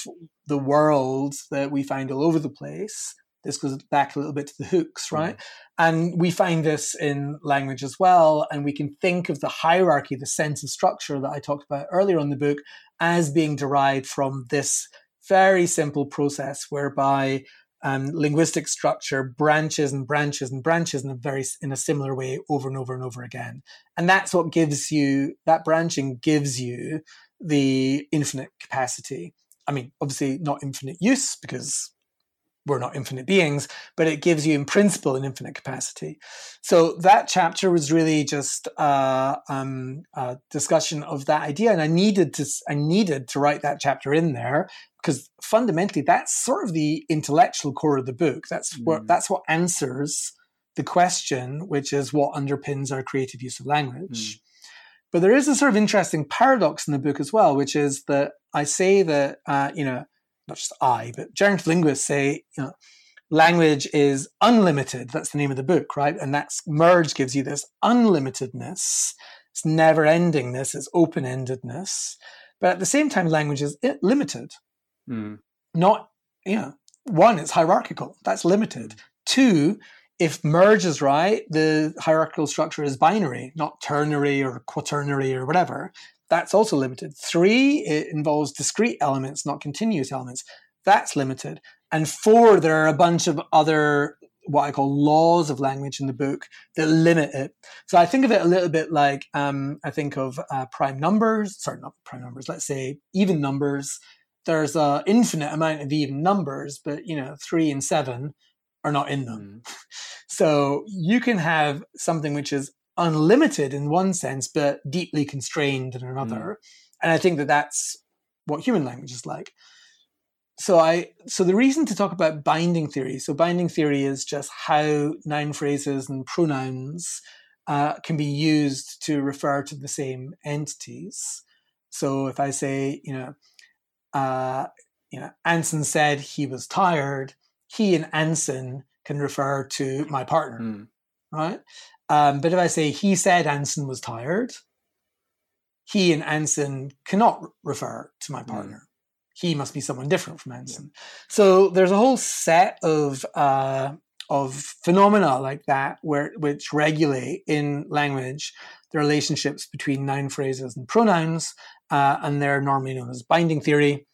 the world that we find all over the place. This goes back a little bit to the hooks, mm. right? Mm. And we find this in language as well. And we can think of the hierarchy, the sense of structure that I talked about earlier in the book, as being derived from this very simple process whereby um, linguistic structure branches and branches and branches in a very in a similar way over and over and over again and that's what gives you that branching gives you the infinite capacity i mean obviously not infinite use because we're not infinite beings, but it gives you, in principle, an infinite capacity. So that chapter was really just uh, um, a discussion of that idea, and I needed to I needed to write that chapter in there because fundamentally that's sort of the intellectual core of the book. That's mm. what that's what answers the question, which is what underpins our creative use of language. Mm. But there is a sort of interesting paradox in the book as well, which is that I say that uh, you know not just I, but generative linguists say, you know, language is unlimited. That's the name of the book, right? And that's merge gives you this unlimitedness, it's never endingness, it's open endedness. But at the same time, language is limited. Mm. Not, you know, one, it's hierarchical. That's limited. Two, if merge is right, the hierarchical structure is binary, not ternary or quaternary or whatever that's also limited. Three, it involves discrete elements, not continuous elements. That's limited. And four, there are a bunch of other what I call laws of language in the book that limit it. So I think of it a little bit like um, I think of uh, prime numbers. Sorry, not prime numbers. Let's say even numbers. There's an infinite amount of even numbers, but you know, three and seven are not in them. Mm. (laughs) So you can have something which is unlimited in one sense, but deeply constrained in another. Mm. And I think that that's what human language is like. So I so the reason to talk about binding theory. So binding theory is just how noun phrases and pronouns uh, can be used to refer to the same entities. So if I say, you know, uh, you know, Anson said he was tired, he and Anson can refer to my partner, mm. right? Um, but if I say he said Anson was tired, he and Anson cannot refer to my hmm. partner. Mm. He must be someone different from Anson. Yeah. So there's a whole set of uh, of phenomena like that where which regulate in language the relationships between noun phrases and pronouns, uh, and they're normally known as binding theory.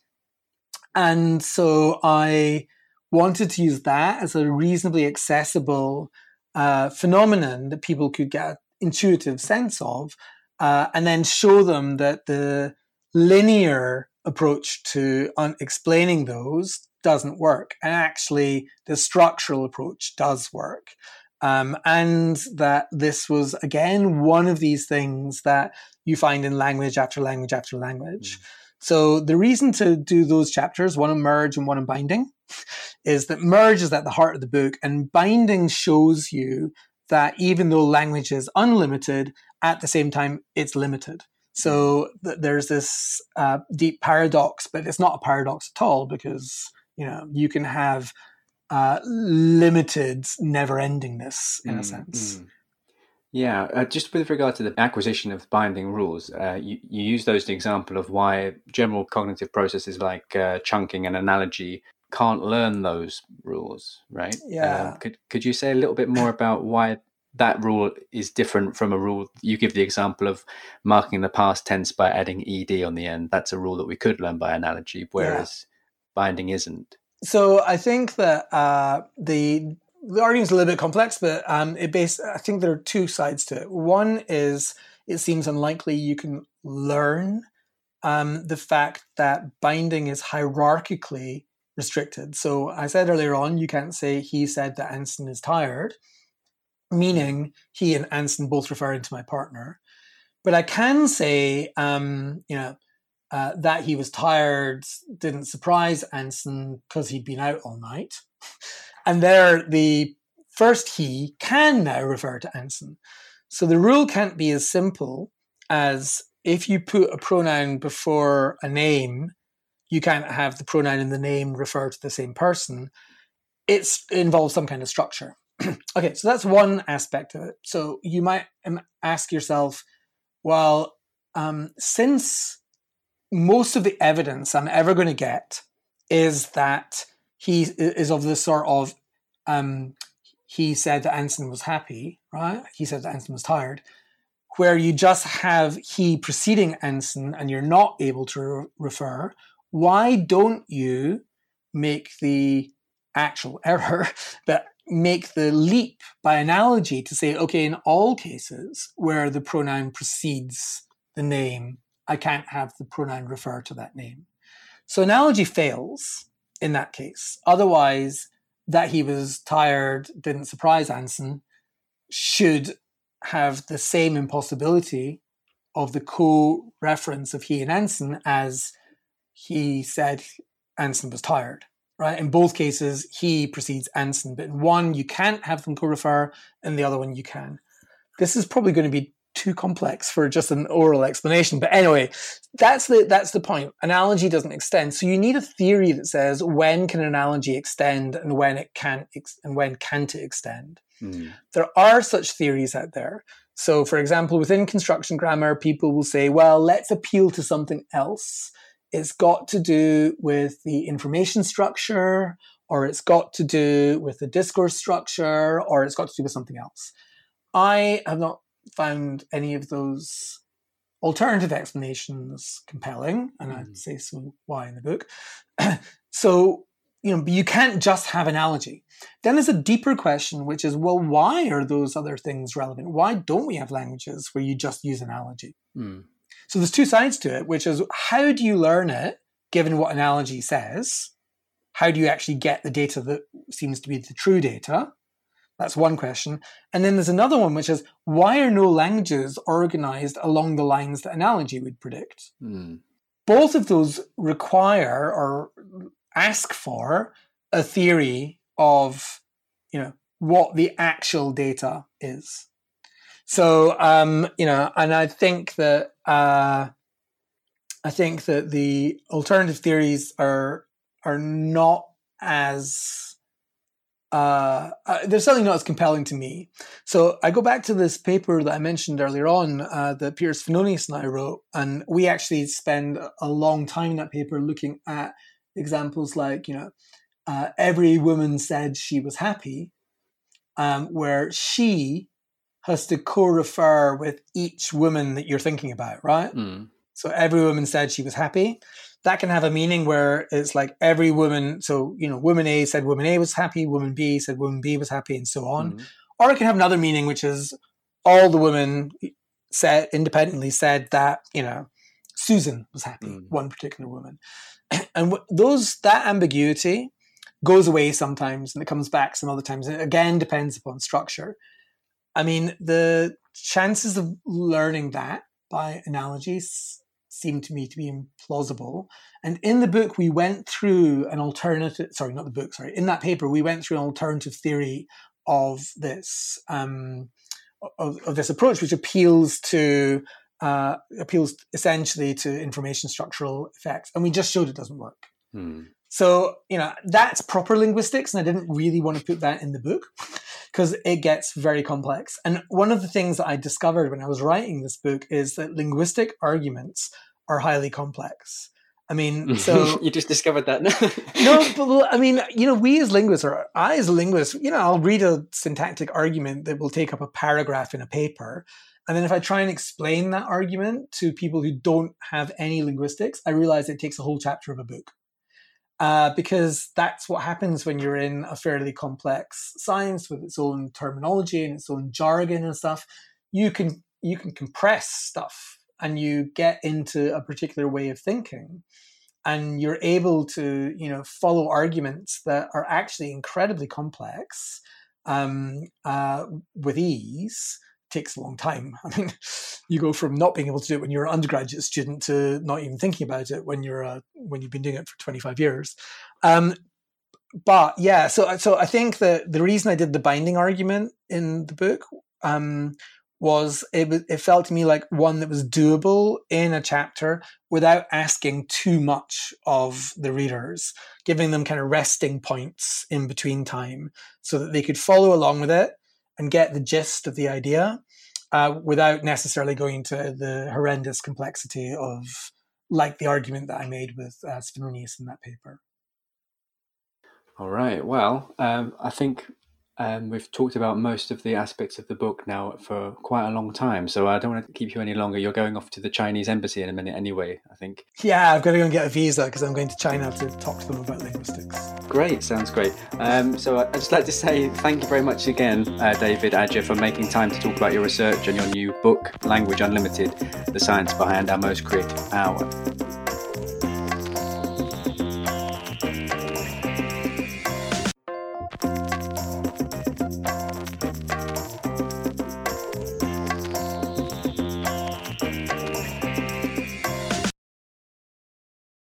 And so I wanted to use that as a reasonably accessible uh, phenomenon that people could get intuitive sense of, uh, and then show them that the linear approach to un- explaining those doesn't work, and actually the structural approach does work. Um, and that this was again one of these things that you find in language after language after language. Mm. So the reason to do those chapters, one on merge and one on binding, (laughs) is that merge is at the heart of the book, and binding shows you that even though language is unlimited, at the same time it's limited. So th- there's this uh, deep paradox, but it's not a paradox at all because you know you can have uh, limited never-endingness in mm, a sense. Mm. Yeah, uh, just with regard to the acquisition of binding rules, uh, you, you use those as an example of why general cognitive processes like uh, chunking and analogy can't learn those rules, right? Yeah. Um, could could you say a little bit more about why that rule is different from a rule? You give the example of marking the past tense by adding ed on the end. That's a rule that we could learn by analogy, whereas yeah. binding isn't. So I think that uh, the the argument's a little bit complex, but um, it based. I think there are two sides to it. One is it seems unlikely you can learn um, the fact that binding is hierarchically restricted. So I said earlier on, you can't say he said that Anson is tired. meaning he and Anson both referring to my partner. But I can say, um, you know, uh, that he was tired didn't surprise Anson because he'd been out all night. (laughs) And there, the first he can now refer to Anson. So the rule can't be as simple as if you put a pronoun before a name, you can't have the pronoun and the name refer to the same person. It involves some kind of structure. (clears throat) okay, so that's one aspect of it. So you might ask yourself, well, um, since most of the evidence I'm ever going to get is that he is of the sort of um, he said that Anson was happy, right? He said that Anson was tired, where you just have he preceding Anson and you're not able to re- refer. Why don't you make the actual (laughs) error, but make the leap by analogy to say, okay, in all cases where the pronoun precedes the name, I can't have the pronoun refer to that name. So analogy fails in that case. Otherwise, that he was tired didn't surprise Anson should have the same impossibility of the co-reference of he and Anson as he said Anson was tired right? In both cases, he precedes Anson, but in one, you can't have them co refer, and the other one, you can. This is probably going to be too complex for just an oral explanation. But anyway, that's the that's the point. Analogy doesn't extend, so you need a theory that says when can an analogy extend and when it can't ex- and when can't it extend. Mm. There are such theories out there. So, for example, within construction grammar, people will say, "Well, let's appeal to something else." it's got to do with the information structure, or it's got to do with the discourse structure, or it's got to do with something else. I have not found any of those alternative explanations compelling, and mm. I say so why in the book. (clears throat) so, you know, you can't just have analogy. Then there's a deeper question, which is, well, why are those other things relevant? Why don't we have languages where you just use analogy? Mm. So there's two sides to it, which is how do you learn it given what analogy says? How do you actually get the data that seems to be the true data? That's one question. And then there's another one, which is why are no languages organized along the lines that analogy would predict? Mm. Both of those require or ask for a theory of, you know, what the actual data is. So um, you know, and I think that uh, I think that the alternative theories are are not as uh, uh, they're certainly not as compelling to me. So I go back to this paper that I mentioned earlier on uh, that Peter Svenonius and I wrote, and we actually spend a long time in that paper looking at examples like, you know, uh, every woman said she was happy, um, where she has to co-refer with each woman that you're thinking about, right? Mm. So every woman said she was happy. That can have a meaning where it's like every woman. So you know, woman A said woman A was happy, woman B said woman B was happy, and so on. Mm. Or it can have another meaning, which is all the women said independently said that you know Susan was happy, mm. one particular woman, (clears throat) and those that ambiguity goes away sometimes and it comes back some other times. It again depends upon structure. I mean, the chances of learning that by analogies seem to me to be implausible. And in the book, we went through an alternative, sorry, not the book, sorry, in that paper, we went through an alternative theory of this, um, of, of this approach, which appeals to, uh, appeals essentially to information structural effects. And we just showed it doesn't work. Hmm. So, you know, that's proper linguistics. And I didn't really want to put that in the book because it gets very complex. And one of the things that I discovered when I was writing this book is that linguistic arguments are highly complex. I mean, (laughs) so you just discovered that. (laughs) no, but I mean, you know, we as linguists, or I as a linguist, you know, I'll read a syntactic argument that will take up a paragraph in a paper, and then if I try and explain that argument to people who don't have any linguistics, I realize it takes a whole chapter of a book uh, because that's what happens when you're in a fairly complex science with its own terminology and its own jargon and stuff. You can you can compress stuff and you get into a particular way of thinking and you're able to you know follow arguments that are actually incredibly complex um, uh, with ease takes a long time. (laughs) I mean, you go from not being able to do it when you're an undergraduate student to not even thinking about it when you're uh, when you've been doing it for 25 years. Um, but yeah, so so I think that the reason I did the binding argument in the book um, was it, it felt to me like one that was doable in a chapter without asking too much of the readers, giving them kind of resting points in between time so that they could follow along with it and get the gist of the idea uh, without necessarily going into the horrendous complexity of like the argument that I made with uh, in that paper. All right. Well, um, I think um, we've talked about most of the aspects of the book now for quite a long time, so I don't want to keep you any longer. You're going off to the Chinese embassy in a minute anyway, I think. Yeah, I've got to go and get a visa because I'm going to China to talk to them about linguistics. Great, sounds great. Um, so I'd just like to say thank you very much again, uh, David Adger, for making time to talk about your research and your new book, Language Unlimited The Science Behind Our Most Creative Power.